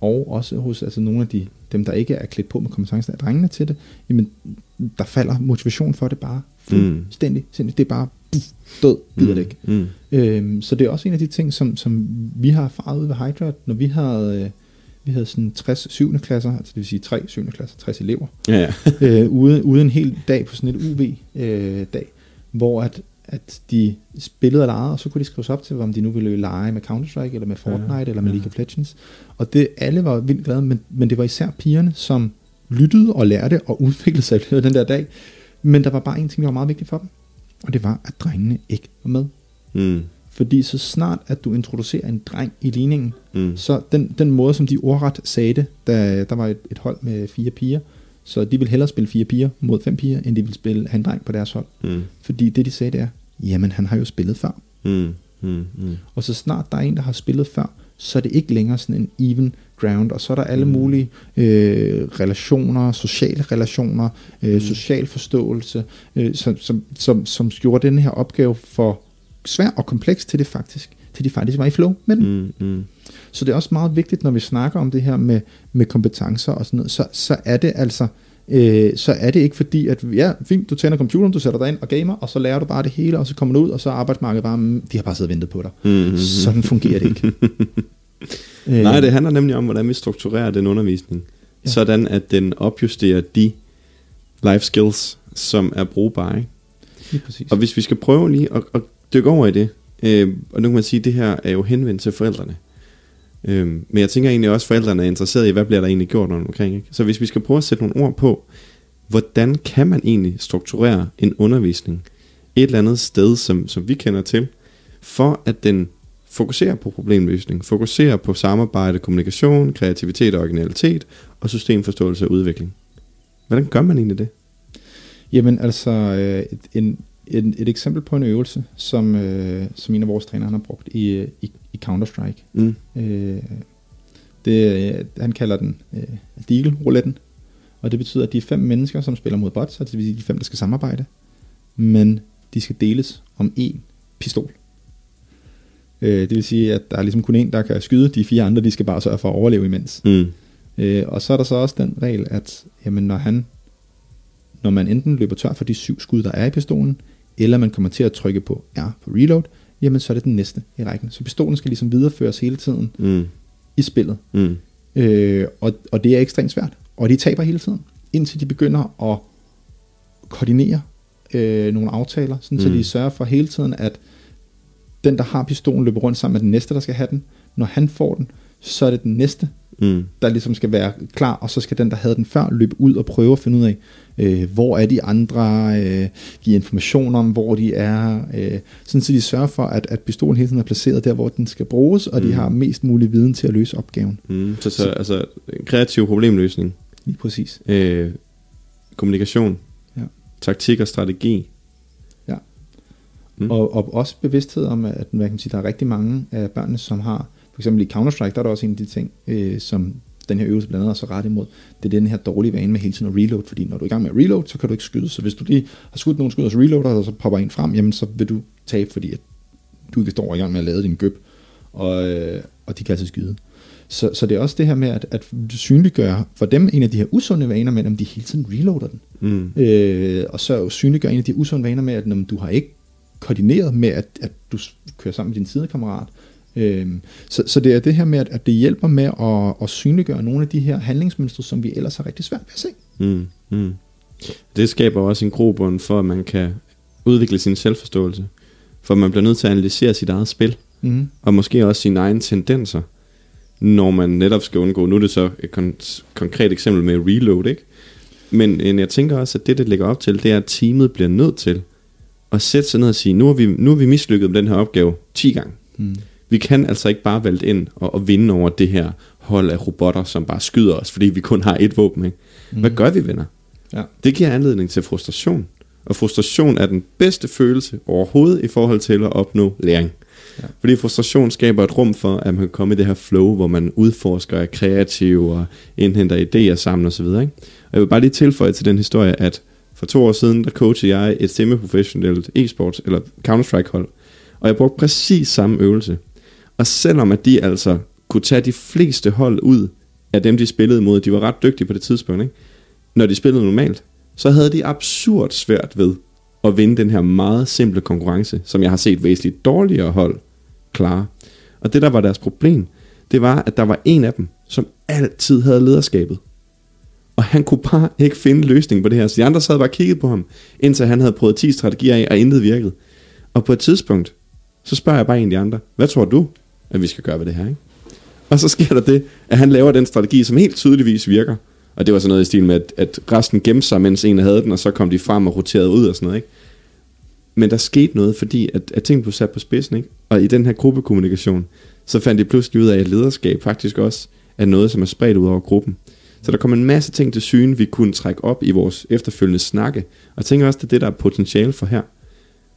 og også hos altså nogle af de, dem, der ikke er klædt på med kompetencen af drengene til det, jamen der falder motivation for det bare fuldstændig. Mm. Det er bare puff, død, gider det ikke. Mm. Øhm, så det er også en af de ting, som, som vi har erfaret ude ved Hydra, når vi havde, øh, vi havde sådan 60 7. klasser, altså det vil sige 3 7. klasser, 60 elever, Ja, ja. øh, ude, ude en hel dag på sådan et UV-dag, øh, dag, hvor at, at de spillede og legede, og så kunne de skrive sig op til, om de nu ville lege med Counter-Strike, eller med Fortnite, Ja, eller med ja. League of Legends. Og det, alle var vildt glade, men, men det var især pigerne, som lyttede og lærte og udviklede sig den der dag. Men der var bare en ting, der var meget vigtig for dem, og det var, at drengene ikke var med. Mm. Fordi så snart, at du introducerer en dreng i ligningen, Mm. så den, den måde, som de ordret sagde det, da der var et, et hold med fire piger, så de ville hellere spille fire piger mod fem piger, end de ville spille have en dreng på deres hold. Mm. Fordi det, de sagde, det er, jamen han har jo spillet før. Mm. Mm. Mm. Og så snart der er en, der har spillet før, så er det ikke længere sådan en even ground, og så er der alle Mm. mulige øh, relationer, sociale relationer, øh, Mm. social forståelse, øh, som, som, som, som gjorde den her opgave for svær og kompleks til det faktisk, til de faktisk var i flow med den. Mm. Mm. Så det er også meget vigtigt, når vi snakker om det her med, med kompetencer og sådan noget, så, så er det altså, øh, så er det ikke fordi, at ja, fint, du tænder computeren, du sætter dig ind og gamer, og så lærer du bare det hele, og så kommer du ud, og så er arbejdsmarkedet bare, mm, de har bare siddet og ventet på dig. Mm. Sådan fungerer det ikke. øh, Nej, det handler nemlig om, hvordan vi strukturerer den undervisning. Ja. Sådan, at den opjusterer de life skills, som er brugbare. Ikke? Lige præcis. Og hvis vi skal prøve lige at, at dykke over i det, øh, og nu kan man sige, at det her er jo henvendt til forældrene. Øhm, men jeg tænker egentlig også, at forældrene er interesseret i, hvad bliver der egentlig gjort rundt omkring. Ikke? Så hvis vi skal prøve at sætte nogle ord på, hvordan kan man egentlig strukturere en undervisning et eller andet sted, som, som vi kender til, for at den fokuserer på problemløsning, fokuserer på samarbejde, kommunikation, kreativitet og originalitet, og systemforståelse og udvikling. Hvordan gør man egentlig det? Jamen altså, øh, en, en, et eksempel på en øvelse, som, øh, som en af vores trænere har brugt i, i, i Counter-Strike. Mm. Øh, det, øh, han kalder den øh, Deagle-rouletten, og det betyder, at de er fem mennesker, som spiller mod bots, og det vil sige, de fem, der skal samarbejde, men de skal deles om én pistol. Øh, det vil sige, at der er ligesom kun en, der kan skyde, de fire andre, de skal bare sørge for at overleve imens. Mm. Øh, og så er der så også den regel, at jamen, når, han, når man enten løber tør for de syv skud, der er i pistolen, eller man kommer til at trykke på R på reload, jamen så er det den næste i rækken. Så pistolen skal ligesom videreføres hele tiden Mm. i spillet. Mm. Øh, og, og det er ekstremt svært. Og de taber hele tiden, indtil de begynder at koordinere øh, nogle aftaler, sådan mm. så de sørger for hele tiden, at den, der har pistolen, løber rundt sammen med den næste, der skal have den. Når han får den, så er det den næste, Mm. der ligesom skal være klar, og så skal den, der havde den før, løbe ud og prøve at finde ud af, øh, hvor er de andre, øh, give information om, hvor de er, øh, sådan så de sørger for, at, at pistolen hele tiden er placeret der, hvor den skal bruges, og de Mm. har mest mulig viden til at løse opgaven. Mm. Så, så altså en kreativ problemløsning, Lige præcis. øh, kommunikation, Ja. taktik og strategi. Ja. Mm. Og, og også bevidsthed om, at hvad kan man sige, der er rigtig mange af børnene, som har, for eksempel i Counter-Strike, der er der også en af de ting, øh, som den her øvelse blandt andet er så ret imod, det er den her dårlige vane med hele tiden at reload, fordi når du er i gang med at reload, så kan du ikke skyde, så hvis du lige har skudt nogle skud, og så reloader, og så popper en frem, jamen så vil du tabe, fordi at du ikke står i gang med at lade din gøb, og, øh, og de kan altså skyde. Så, så det er også det her med at, at synliggøre for dem en af de her usunde vaner med, om de hele tiden reloader den. Mm. Øh, og så synliggøre en af de usunde vaner med, at når du har ikke koordineret med, at, at du kører sammen med din sidekammerat. Øh, så, så det er det her med, at, at det hjælper med at, at synliggøre nogle af de her handlingsmønstre, som vi ellers har rigtig svært ved at se. Mm. Mm. Det skaber også en grobund for, at man kan udvikle sin selvforståelse. For man bliver nødt til at analysere sit eget spil, Mm. og måske også sine egne tendenser, når man netop skal undgå. Nu er det så et kon- konkret eksempel med reload, ikke? Men jeg tænker også, at det, det lægger op til, det er, at teamet bliver nødt til at sætte sig ned og sige, nu har vi, nu har vi mislykket med den her opgave 10 gange. Mm. Vi kan altså ikke bare vælte ind og, og vinde over det her hold af robotter, som bare skyder os, fordi vi kun har et våben. Ikke? Hvad gør vi, venner? Ja. Det giver anledning til frustration. Og frustration er den bedste følelse overhovedet i forhold til at opnå læring. Ja. Fordi frustration skaber et rum for, at man kan komme i det her flow, hvor man udforsker, er kreativ og indhenter idéer sammen osv. Ikke? Og jeg vil bare lige tilføje til den historie, at for to år siden, der coachede jeg et semi-professionelt e-sports, eller Counter-Strike hold. Og jeg brugte præcis samme øvelse. Og selvom at de altså kunne tage de fleste hold ud af dem, de spillede mod, de var ret dygtige på det tidspunkt, ikke? når de spillede normalt, så havde de absurd svært ved at vinde den her meget simple konkurrence, som jeg har set væsentligt dårligere hold klare. Og det, der var deres problem, det var, at der var en af dem, som altid havde lederskabet. Og han kunne bare ikke finde løsning på det her. Så de andre sad bare og kiggede på ham, indtil han havde prøvet 10 strategier af, og intet virkede. Og på et tidspunkt, så spørger jeg bare en af de andre, hvad tror du, at vi skal gøre ved det her? Ikke? Og så sker der det, at han laver den strategi, som helt tydeligvis virker. Og det var sådan noget i stil med, at, at resten gemte sig, mens en havde den, og så kom de frem og roterede ud og sådan noget. Ikke? Men der skete noget, fordi at, at ting blev sat på spidsen. Ikke? Og i den her gruppekommunikation, så fandt de pludselig ud af, at lederskab faktisk også er noget, som er spredt ud over gruppen. Så der kom en masse ting til syne, vi kunne trække op i vores efterfølgende snakke. Og jeg tænker også, det er det, der er potentiale for her.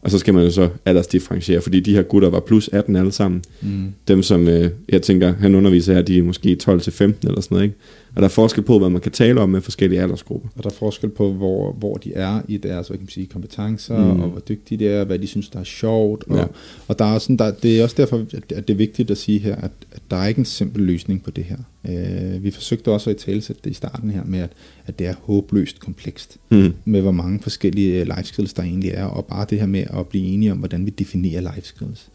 Og så skal man jo så aldersdifferentiere, fordi de her gutter var plus 18 alle sammen. Mm. Dem, som øh, jeg tænker, han underviser her, de er måske 12-15 eller sådan noget. Ikke? Og der er forskel på, hvad man kan tale om med forskellige aldersgrupper. Og der er forskel på, hvor, hvor de er i deres hvad kan man sige, kompetencer, Mm. og hvor dygtige de er, hvad de synes, der er sjovt. Og, Ja. og der er sådan, der, det er også derfor, at at det er vigtigt at sige her, at, at der er ikke en simpel løsning på det her. Øh, vi forsøgte også at i talesætte det i starten her med, at, at det er håbløst komplekst, Mm. med hvor mange forskellige øh, life skills der egentlig er, og bare det her med at blive enige om, hvordan vi definerer life skills.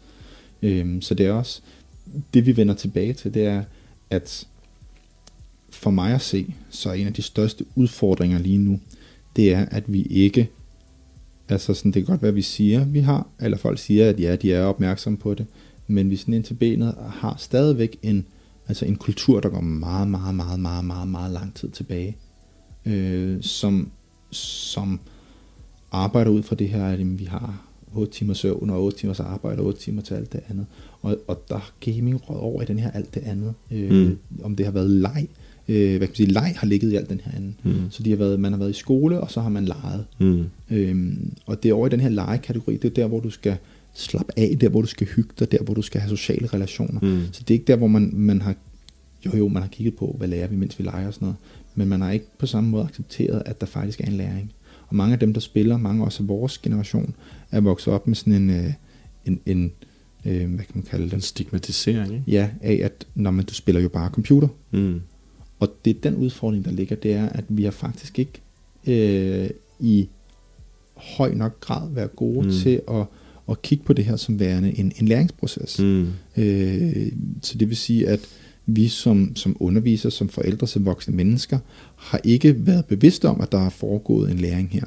Øh, så det er også, det vi vender tilbage til, det er, at for mig at se, så er en af de største udfordringer lige nu, det er, at vi ikke, altså sådan, det kan godt være, at vi siger, vi har, eller folk siger, at ja, de er opmærksomme på det, men vi sådan ind til benet har stadigvæk en, altså en kultur, der går meget, meget, meget, meget, meget, meget lang tid tilbage, øh, som, som arbejder ud fra det her, at vi har 8 timer søvn og 8 timers arbejde og 8 timer til alt det andet. Og, og der er gaming råd over i den her alt det andet. Øh, mm. Om det har været leg. Øh, hvad kan man sige, leg har ligget i alt den her anden. Mm. Så de har været, man har været i skole, og så har man leget. Mm. Øhm, og det er over i den her legekategori, det er der, hvor du skal slappe af, der hvor du skal hygge dig, der hvor du skal have sociale relationer. Mm. Så det er ikke der, hvor man, man har, jo jo, man har kigget på, hvad lærer vi, mens vi leger og sådan noget, men man har ikke på samme måde accepteret, at der faktisk er en læring. Og mange af dem, der spiller, mange også af vores generation, er vokset op med sådan en, øh, en, en øh, hvad kan man kalde det? stigmatisering, ikke? Ja, af at når man, du spiller jo bare computer, Mm. Og det er den udfordring, der ligger, det er, at vi har faktisk ikke øh, i høj nok grad været gode Mm. til at, at kigge på det her som værende en, en læringsproces. Mm. Øh, så det vil sige, at vi som, som undervisere, som forældre, som voksne mennesker, har ikke været bevidste om, at der er foregået en læring her.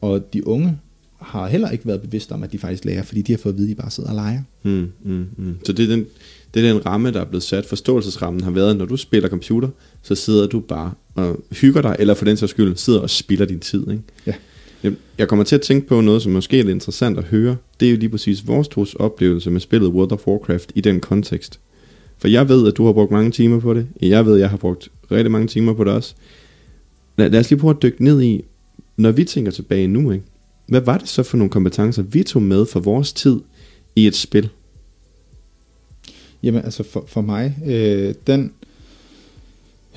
Og de unge har heller ikke været bevidste om, at de faktisk lærer, fordi de har fået at vide, at de bare sidder og leger. Mm, mm, mm. Så det er, den, det er den ramme, der er blevet sat. Forståelsesrammen har været, når du spiller computer, så sidder du bare og hygger dig, eller for den sags skyld, sidder og spilder din tid. Ikke? Ja. Jeg- kommer til at tænke på noget, som måske er lidt interessant at høre. Det er jo lige præcis vores tos oplevelse med spillet World of Warcraft i den kontekst. For jeg ved, at du har brugt mange timer på det. Jeg ved, at jeg har brugt rigtig mange timer på det også. Lad, lad os lige prøve at dykke ned i, når vi tænker tilbage nu, ikke? hvad var det så for nogle kompetencer, vi tog med for vores tid i et spil? Jamen altså for, for mig, øh, den,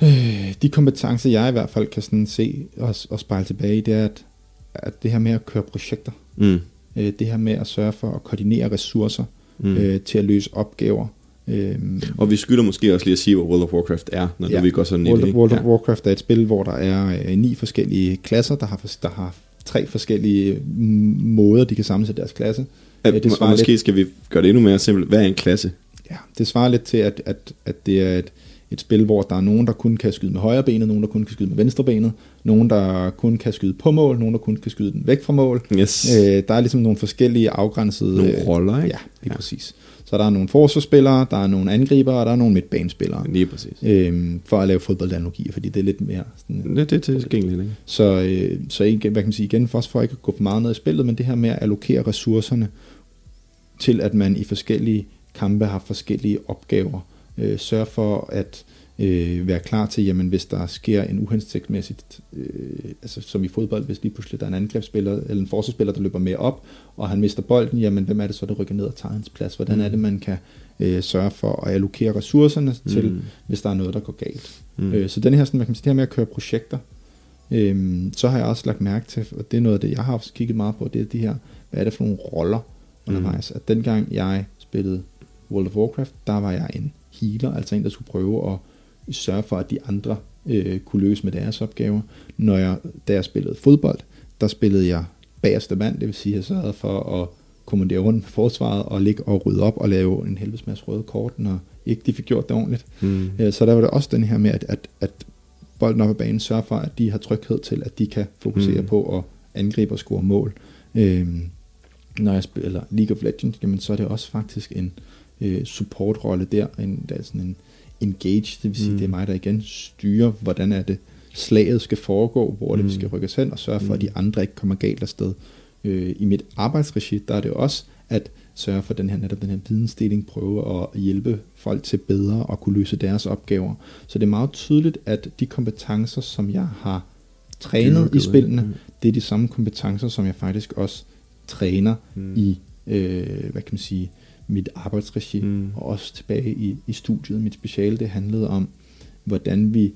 øh, de kompetencer jeg i hvert fald kan sådan se og, og spejle tilbage i, det er, at, at det her med at køre projekter, Mm. øh, det her med at sørge for at koordinere ressourcer Mm. øh, til at løse opgaver. Øh, Og vi skylder måske også lige at sige, hvad World of Warcraft er, når ja. Vi går sådan World, ind det. World of Ja. Warcraft er et spil, hvor der er øh, ni forskellige klasser, der har, der har tre forskellige mm, måder, de kan sammensætte deres klasse. Ja, det og måske skal vi gøre det endnu mere simpelt. Hvad er en klasse? Ja, det svarer lidt til, at, at, at det er et, et spil, hvor der er nogen, der kun kan skyde med højre benet, nogen, der kun kan skyde med venstre benet, nogen, der kun kan skyde på mål, nogen, der kun kan skyde den væk fra mål. Yes. Øh, der er ligesom nogle forskellige afgrænsede... Nogle roller, ikke? Ja, lige ja. præcis. Så der er nogle forsvarsspillere, der er nogle angribere, og der er nogle midtbanespillere. Lige præcis. Øhm, for at lave fodboldanalogier, fordi det er lidt mere sådan, Det, det er tilgængeligt, ikke? så, øh, så ikke, hvad kan man sige igen, for, for ikke at gå for meget ned i spillet, men det her med at allokere ressourcerne til, at man i forskellige kampe har forskellige opgaver. Øh, sørge for at øh, være klar til, jamen hvis der sker en uhensigtsmæssigt, øh, altså som i fodbold, hvis lige pludselig der er en angrebsspiller eller en forsvarsspiller, der løber mere op, og han mister bolden, jamen hvem er det så, der rykker ned og tager hans plads? Hvordan er det, man kan øh, sørge for at allokere ressourcerne til, Mm. hvis der er noget, der går galt? Mm. Øh, så den her, sådan, hvad kan man sige, det her med at køre projekter, øhm, så har jeg også lagt mærke til, og det er noget af det, jeg har også kigget meget på, det er de her, hvad er det for nogle roller undervejs. At dengang jeg spillede World of Warcraft, der var jeg en healer, altså en, der skulle prøve at sørge for, at de andre øh, kunne løse med deres opgaver. Når jeg, da jeg spillede fodbold, der spillede jeg bagerste mand, det vil sige, at jeg sørgede for at kommandere rundt med forsvaret og ligge og rydde op og lave en helvedes masse røde kort, når ikke de fik gjort det ordentligt. Mm. Øh, Så der var det også den her med, at, at, at bolden op ad banen sørger for, at de har tryghed til, at de kan fokusere Mm. mm. på at angribe og score mål. Øhm, når jeg spiller League of Legends, jamen, så er det også faktisk en øh, supportrolle der, en, der er sådan en engage, det vil sige, Mm. mm. det er mig, der igen styrer, hvordan er det slaget skal foregå, hvor er det, vi Mm. skal rykke os hen, og sørge for, at Mm. de andre ikke kommer galt afsted. Øh, I mit arbejdsregi, der er det også at sørge for den her, netop den her vidensdeling, prøve at hjælpe folk til bedre at kunne løse deres opgaver. Så det er meget tydeligt, at de kompetencer, som jeg har trænet i spillene, ikke? det er de samme kompetencer, som jeg faktisk også træner Mm. mm. i, øh, hvad kan man sige, mit arbejdsregi, Mm. og også tilbage i, i studiet. Mit speciale, det handlede om, hvordan vi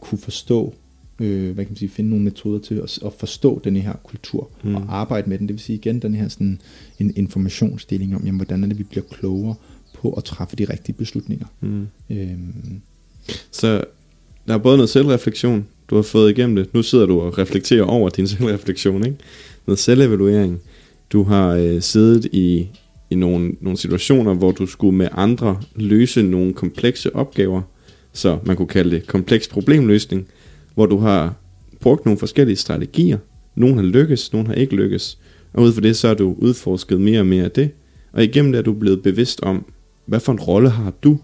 kunne forstå, øh, hvad kan man sige, finde nogle metoder til at, at forstå den her kultur, mm. og arbejde med den. Det vil sige igen, den her sådan en informationsdeling om, jamen, hvordan er det, vi bliver klogere på at træffe de rigtige beslutninger. Mm. Øhm, Så der er både noget selvreflektion, du har fået igennem det. Nu sidder du og reflekterer over din selvreflektion, ikke? Noget selvevaluering. Du har øh, siddet i, i nogle, nogle situationer, hvor du skulle med andre løse nogle komplekse opgaver. Så man kunne kalde det kompleks problemløsning. Hvor du har brugt nogle forskellige strategier. Nogle har lykkes, nogle har ikke lykkes. Og ud fra det, så har du udforsket mere og mere af det. Og igennem det er du blevet bevidst om, hvad for en rolle har du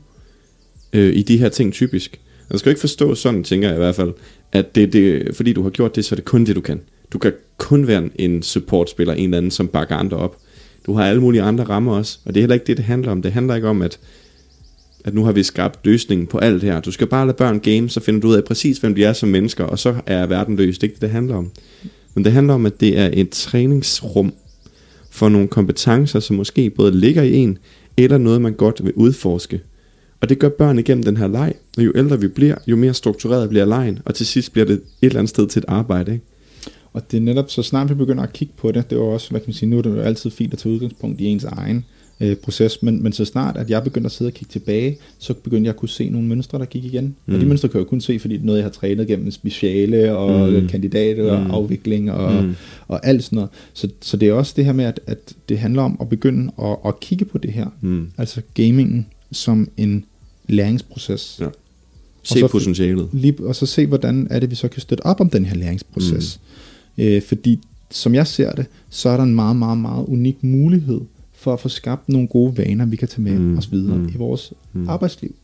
øh, i de her ting typisk. Man skal jo ikke forstå sådan, tænker jeg i hvert fald, at det, det, fordi du har gjort det, så er det kun det, du kan. Du kan kun være en supportspiller, en eller anden, som bakker andre op. Du har alle mulige andre rammer også, og det er heller ikke det, det handler om. Det handler ikke om, at, at nu har vi skabt løsningen på alt her. Du skal bare lade børn game, så finder du ud af præcis, hvem de er som mennesker, og så er verden løst. Det er ikke det, det handler om. Men det handler om, at det er et træningsrum for nogle kompetencer, som måske både ligger i en, eller noget, man godt vil udforske. Og det gør børn igennem den her leg. Og jo ældre vi bliver, jo mere struktureret bliver lejen, og til sidst bliver det et eller andet sted til et arbejde. Ikke? Og det er netop, så snart vi begynder at kigge på det, det var også, hvad kan man sige, nu er det jo altid fint at tage udgangspunkt i ens egen øh, proces, men, men så snart, at jeg begyndte at sidde og kigge tilbage, så begyndte jeg at kunne se nogle mønstre, der gik igen. Mm. Og de Mm. mønstre kan jeg jo kun se, fordi det er noget, jeg har trænet gennem speciale og Mm. kandidater og Mm. afvikling og, Mm. og alt sådan noget. Så, så det er også det her med, at, at det handler om at begynde at, at kigge på det her. Mm. Altså gamingen som en læringsproces. Ja. Og Se så- potentialet. Lige, og så se, hvordan er det, vi så kan støtte op om den her læringsproces. Mm. Øh, fordi, som jeg ser det, så er der en meget, meget, meget unik mulighed for at få skabt nogle gode vaner, vi kan tage med Mm. os videre Mm. i vores mm. arbejdsliv.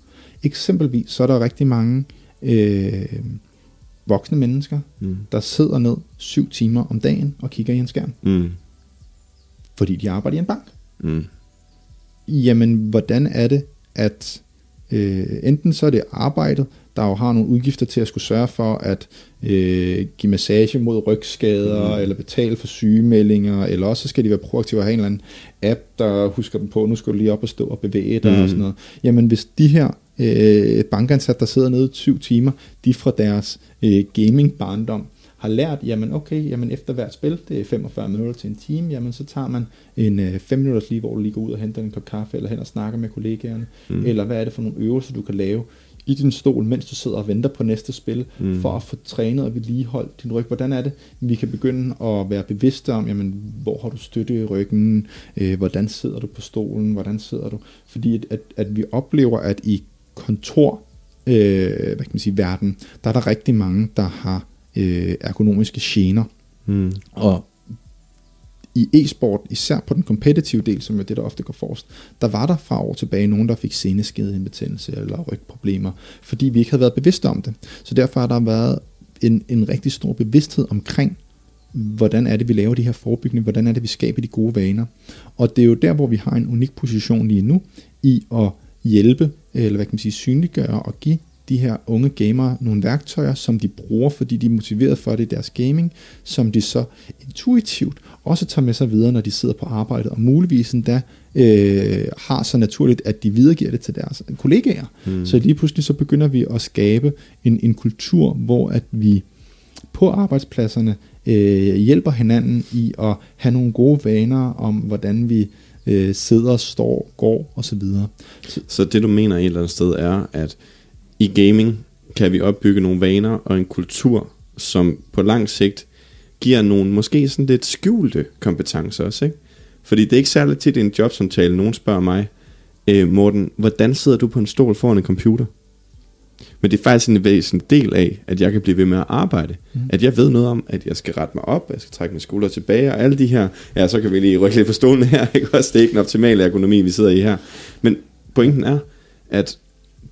Eksempelvis, så er der rigtig mange øh, voksne mennesker, Mm. der sidder ned syv timer om dagen og kigger i en skærm, Mm. fordi de arbejder i en bank. Mm. Jamen, hvordan er det, at Øh, enten så er det arbejdet, der jo har nogle udgifter til at skulle sørge for at øh, give massage mod rygskader, mm. eller betale for sygemeldinger, eller også så skal de være proaktive og have en eller anden app, der husker dem på, nu skal du lige op og stå og bevæge dig mm. og sådan noget. Jamen hvis de her øh, bankansatte, der sidder nede i syv timer, de fra deres øh, gaming-barndom, har lært, jamen okay, jamen efter hvert spil, det er 45 minutter til en time, jamen så tager man en 5 øh, minutters lige, hvor du lige går ud og henter en kop kaffe, eller hen og snakker med kollegaerne, mm. eller hvad er det for nogle øvelser, du kan lave i din stol, mens du sidder og venter på næste spil, mm. for at få trænet og vedligeholdt din ryg. Hvordan er det, vi kan begynde at være bevidste om, jamen, hvor har du støtte i ryggen, øh, hvordan sidder du på stolen, hvordan sidder du? Fordi at, at, at vi oplever, at i kontor, øh, hvad kan man sige, verden, der er der rigtig mange, der har øh, ergonomiske gener. Mm. Og i e-sport, især på den kompetitive del, som er det, der ofte går forrest, der var der fra år tilbage nogen, der fik seneskedehindbetændelse eller rygproblemer, fordi vi ikke havde været bevidste om det. Så derfor har der været en, en rigtig stor bevidsthed omkring, hvordan er det, vi laver de her forebyggende, hvordan er det, vi skaber de gode vaner. Og det er jo der, hvor vi har en unik position lige nu, i at hjælpe, eller hvad kan man sige, synliggøre og give de her unge gamere nogle værktøjer, som de bruger, fordi de er motiveret for det i deres gaming, som de så intuitivt også tager med sig videre, når de sidder på arbejdet, og muligvis endda øh, har så naturligt, at de videregiver det til deres kollegaer. Mm. Så lige pludselig så begynder vi at skabe en, en kultur, hvor at vi på arbejdspladserne øh, hjælper hinanden i at have nogle gode vaner om, hvordan vi øh, sidder, står, går osv. Så, så det du mener et eller andet sted er, at i gaming kan vi opbygge nogle vaner og en kultur, som på lang sigt giver nogle måske sådan lidt skjulte kompetencer også, ikke? Fordi det er ikke særligt tit en jobsamtale, nogen spørger mig, øh, Morten, hvordan sidder du på en stol foran en computer? Men det er faktisk en væsentlig del af, at jeg kan blive ved med at arbejde. Mm. At jeg ved noget om, at jeg skal rette mig op, jeg skal trække mine skuldre tilbage, og alle de her, ja, så kan vi lige rykke lidt på stolen her, ikke også? Det er ikke en optimal ergonomi, vi sidder i her. Men pointen er, at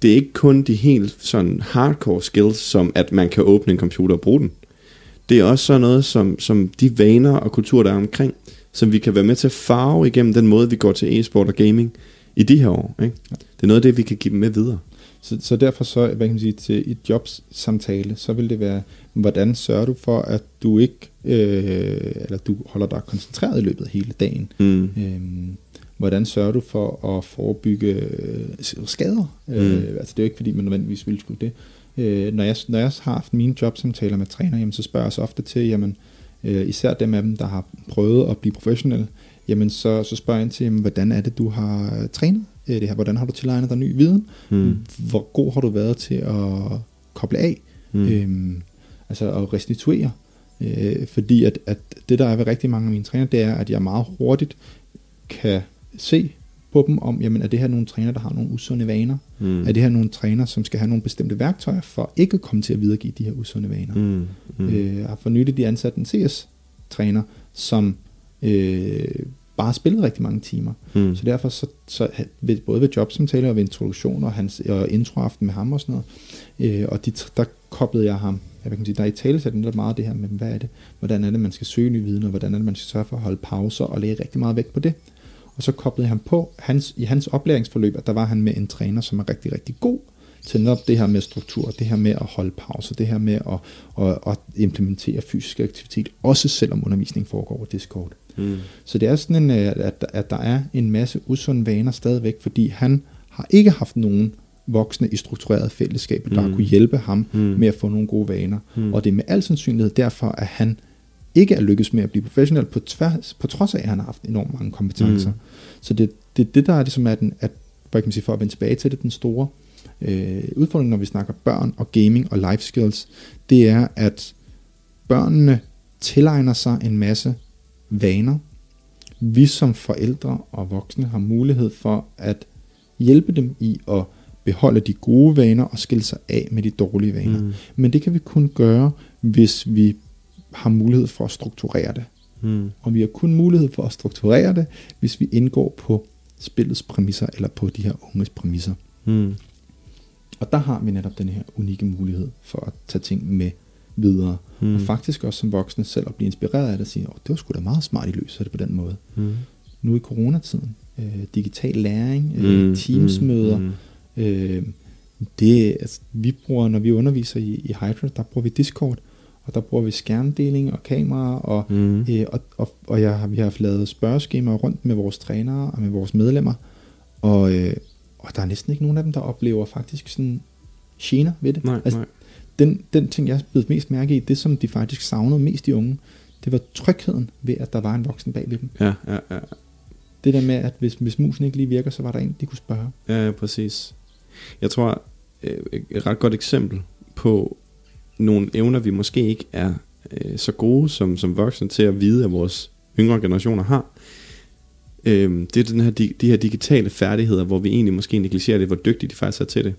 det er ikke kun de helt sådan hardcore skills, som at man kan åbne en computer og bruge den. Det er også sådan noget som, som de vaner og kultur, der er omkring, som vi kan være med til at farve igennem den måde, vi går til e-sport og gaming i de her år. Ikke? Det er noget af det, vi kan give dem med videre. Så, så derfor så, hvad kan man sige, til et jobsamtale, så vil det være, hvordan sørger du for, at du ikke, øh, eller du holder dig koncentreret i løbet af hele dagen. Mm. Øhm, hvordan sørger du for at forebygge øh, skader? Mm. Øh, altså det er jo ikke, fordi man nødvendigvis vil skulle det. Øh, når, jeg, når jeg har haft mine jobsamtaler med træner, jamen, så spørger jeg så ofte til, jamen, øh, især dem af dem, der har prøvet at blive professionelle, jamen så, så spørger jeg ind til, jamen, hvordan er det, du har trænet øh, det her? Hvordan har du tilegnet dig ny viden? Mm. Hvor god har du været til at koble af? Mm. Øhm, altså at restituere? Øh, fordi at, at det, der er ved rigtig mange af mine træner, det er, at jeg meget hurtigt kan se på dem om, jamen er det her nogle træner, der har nogle usunde vaner? Mm. Er det her nogle træner, som skal have nogle bestemte værktøjer for ikke at komme til at videregive de her usunde vaner? Mm. Mm. Øh, har for nylig de ansat en CS-træner, som øh, bare har spillet rigtig mange timer. Mm. Så derfor så, så ved, både ved jobsamtaler og ved introduktion og, hans, og introaften med ham og sådan noget, øh, og de, der koblede jeg ham jeg kan sige, der er i tale lidt meget det her med, hvad er det, hvordan er det, man skal søge ny viden, og hvordan er det, man skal sørge for at holde pauser og lægge rigtig meget vægt på det. Og så koblede han på hans, i hans oplæringsforløb, at der var han med en træner, som er rigtig, rigtig god til netop det her med struktur, det her med at holde pause, det her med at, at, at implementere fysisk aktivitet, også selvom undervisning foregår over Discord. Mm. Så det er sådan, en, øh, at, at der er en masse usunde vaner stadigvæk, fordi han har ikke haft nogen voksne i struktureret fællesskab, der mm. kunne hjælpe ham mm. med at få nogle gode vaner. Mm. Og det er med al sandsynlighed derfor, at han ikke er lykkes med at blive professionel, på, tværs, på trods af, at han har haft enormt mange kompetencer. Mm. Så det, det, det der er det, som er den, at, hvad kan man sige, for at vende tilbage til det, den store øh, udfordring, når vi snakker børn og gaming og life skills, det er, at børnene tilegner sig en masse vaner. Vi som forældre og voksne har mulighed for at hjælpe dem i at beholde de gode vaner og skille sig af med de dårlige vaner. Mm. Men det kan vi kun gøre, hvis vi har mulighed for at strukturere det. Mm. Og vi har kun mulighed for at strukturere det, hvis vi indgår på spillets præmisser, eller på de her unges præmisser. Mm. Og der har vi netop den her unikke mulighed for at tage ting med videre. Mm. Og faktisk også som voksne selv at blive inspireret af det og sige, oh, det var sgu da meget smart, I løser det på den måde. Mm. Nu i coronatiden, øh, digital læring, øh, mm. teamsmøder, mm. Øh, det, altså, vi bruger, når vi underviser i, i Hydra, der bruger vi Discord, og der bruger vi skærmdeling og kamera, og, Mm. øh, og, og, og jeg, har- vi har haft lavet spørgeskemaer rundt med vores trænere og med vores medlemmer, og, øh, og der er næsten ikke nogen af dem, der oplever faktisk sådan gener ved det. Nej, altså, nej. Den, den ting, jeg blev mest mærke i, det som de faktisk savnede mest de unge, det var trygheden ved, at der var en voksen bag ved dem. Ja, ja, ja. Det der med, at hvis, hvis musen ikke lige virker, så var der en, de kunne spørge. Ja, ja, præcis. Jeg tror, øh, et ret godt eksempel på nogle evner, vi måske ikke er øh, så gode som, som voksne til at vide, at vores yngre generationer har. Øh, det er den her, de, de her digitale færdigheder, hvor vi egentlig måske negligerer det, hvor dygtige de faktisk er til det.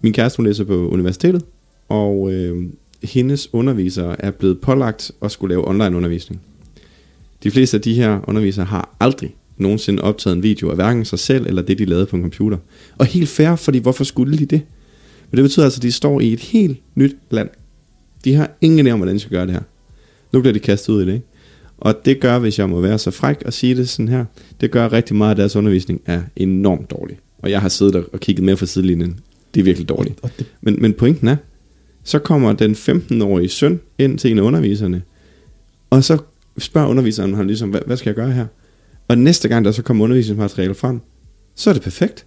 Min kæreste, hun læser på universitetet, og øh, hendes undervisere er blevet pålagt at skulle lave online undervisning. De fleste af de her undervisere har aldrig nogensinde optaget en video af hverken sig selv eller det, de lavede på en computer. Og helt fair, fordi hvorfor skulle de det? Men det betyder altså, at de står i et helt nyt land. De har ingen idé om, hvordan de skal gøre det her. Nu bliver de kastet ud i det, ikke? Og det gør, hvis jeg må være så fræk og sige det sådan her, det gør at rigtig meget af deres undervisning er enormt dårlig. Og jeg har siddet og- kigget med fra sidelinjen. Det er virkelig dårligt. Men, men pointen er, så kommer den 15-årige søn ind til en af underviserne, og så spørger underviseren ham ligesom, hvad, hvad skal jeg gøre her? Og næste gang, der så kommer undervisningsmateriale frem, så er det perfekt.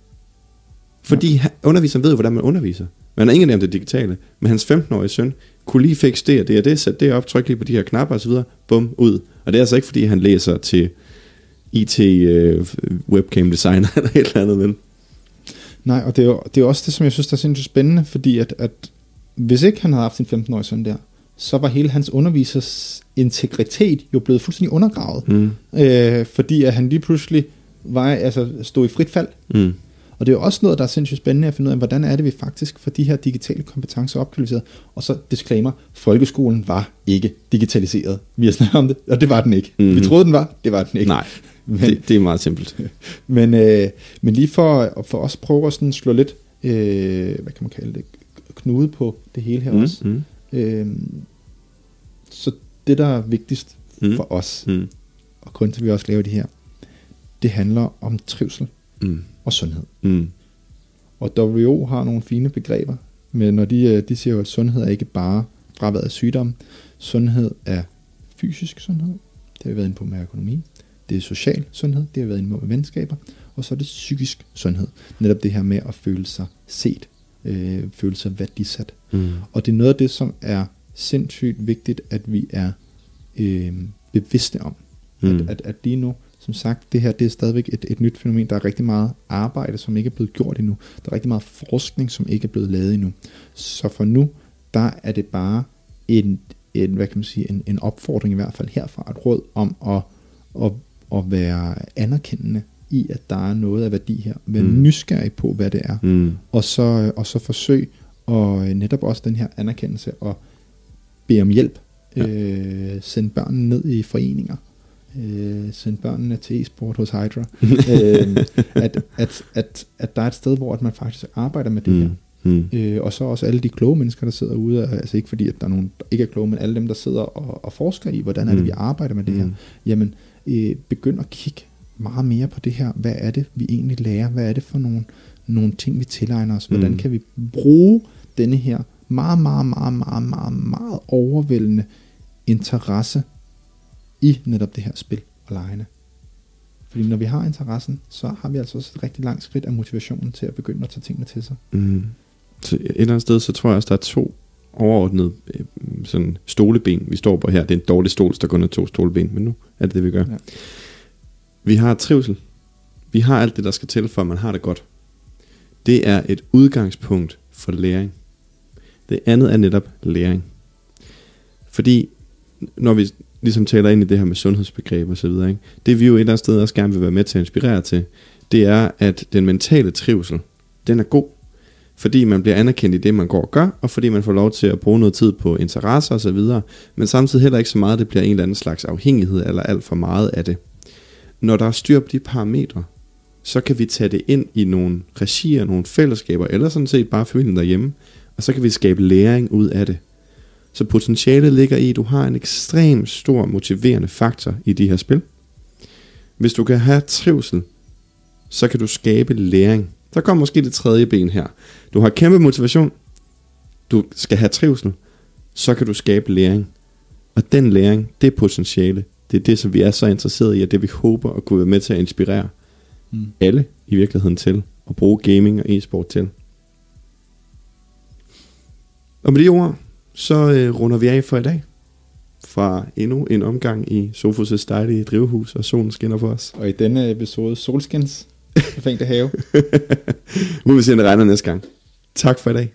Fordi underviseren ved jo, hvordan man underviser. Man har ingen om det digitale. Men hans 15-årige søn kunne lige fikse det og det og det, sætte det op, trykke lige på de her knapper osv., bum, ud. Og det er altså ikke, fordi han læser til IT øh, webcam designer eller et eller andet, men nej, og det er, jo, det er også det, som jeg synes, der er sindssygt spændende, fordi at, at hvis ikke han havde haft sin 15-årige søn der, så var hele hans undervisers integritet jo blevet fuldstændig undergravet. mm, Øh, fordi at han lige pludselig var, altså, stod i frit fald. mm, Og det er jo også noget, der er sindssygt spændende at finde ud af, hvordan er det, vi faktisk får de her digitale kompetencer opkvalificeret. Og så disclaimer, folkeskolen var ikke digitaliseret. Vi har snakket om det, og det var den ikke. Mm-hmm. Vi Mhm. troede, den var, det var den ikke. nej, Men, det, det er meget simpelt. men, øh, men lige for, for os prøve at sådan slå lidt, øh, hvad kan man kalde det, knude på det hele her mm. også. Øh, så det, der er vigtigst mm. for os, mm, og grund til, at vi også laver det her, det handler om trivsel mm, og sundhed. mm, Og WHO har nogle fine begreber, men når de, øh, de siger jo, at sundhed er ikke bare fravær af sygdom. Sundhed er fysisk sundhed, det har vi været inde på med økonomi. Det er social sundhed, det har vi været inde på med venskaber. Og så er det psykisk sundhed. Netop det her med at føle sig set, øh, føle sig værdisat. mm, Og det er noget af det, som er sindssygt vigtigt, at vi er øh, bevidste om. Mm. At, at, at lige nu, som sagt, det her det er stadigvæk et, et nyt fænomen. Der er rigtig meget arbejde, som ikke er blevet gjort endnu. Der er rigtig meget forskning, som ikke er blevet lavet endnu. Så for nu, der er det bare en, en hvad kan man sige, en, en opfordring i hvert fald herfra, et råd om at, at, at være anerkendende i, at der er noget af værdi her. Være Mm. nysgerrig på, hvad det er mm, og så, og så forsøg og netop også den her anerkendelse og bede om hjælp. Ja. Øh, send børnene ned i foreninger. Øh, send børnene til e-sport hos Hydra. øh, at, at, at, at der er et sted, hvor at man faktisk arbejder med det mm, her. mm, Øh, og så også alle de kloge mennesker, der sidder ude, altså ikke fordi, at der er nogen, der ikke er kloge, men alle dem, der sidder og, og forsker i, hvordan er det, Mm. vi arbejder med det her. Mm. Jamen, øh, begynd at kigge meget mere på det her. Hvad er det, vi egentlig lærer? Hvad er det for nogle, nogle ting, vi tilegner os? Hvordan Mm. kan vi bruge denne her meget, meget, meget, meget, meget, meget overvældende interesse i netop det her spil og legene? Fordi når vi har interessen, så har vi altså også et rigtig langt skridt af motivationen til at begynde at tage tingene til sig. Mm. Så et eller andet sted, så tror jeg også, der er to overordnede øh, sådan stoleben, vi står på her. Det er en dårlig stol, der kun er to stoleben, men nu er det det, vi gør. Ja. Vi har trivsel. Vi har alt det, der skal til, for at man har det godt. Det er et udgangspunkt for læring. Det andet er netop læring. Fordi når vi ligesom taler ind i det her med sundhedsbegreb og så videre, ikke? det vi jo et eller andet sted også gerne vil være med til at inspirere til, det er, at den mentale trivsel, den er god, fordi man bliver anerkendt i det, man går og gør, og fordi man får lov til at bruge noget tid på interesser og så videre, men samtidig heller ikke så meget, at det bliver en eller anden slags afhængighed, eller alt for meget af det. Når der er styr på de parametre, så kan vi tage det ind i nogle regier, nogle fællesskaber, eller sådan set bare familien derhjemme, og så kan vi skabe læring ud af det. Så potentialet ligger i, at du har en ekstrem stor motiverende faktor i de her spil. Hvis du kan have trivsel, så kan du skabe læring Der kommer måske det tredje ben her. Du har kæmpe motivation. Du skal have trivsel. Så kan du skabe læring. Og den læring, det er potentiale. Det er det, som vi er så interesserede i, og det vi håber at kunne være med til at inspirere mm. alle i virkeligheden til at bruge gaming og e-sport til. Og med de ord, så øh, runder vi af for i dag. Fra endnu en omgang i Sofus' dejlige drivhus, og solen skinner for os. Og i denne episode Solskins, fængte have. Må vi se, om det regner næste gang. Tak for i dag.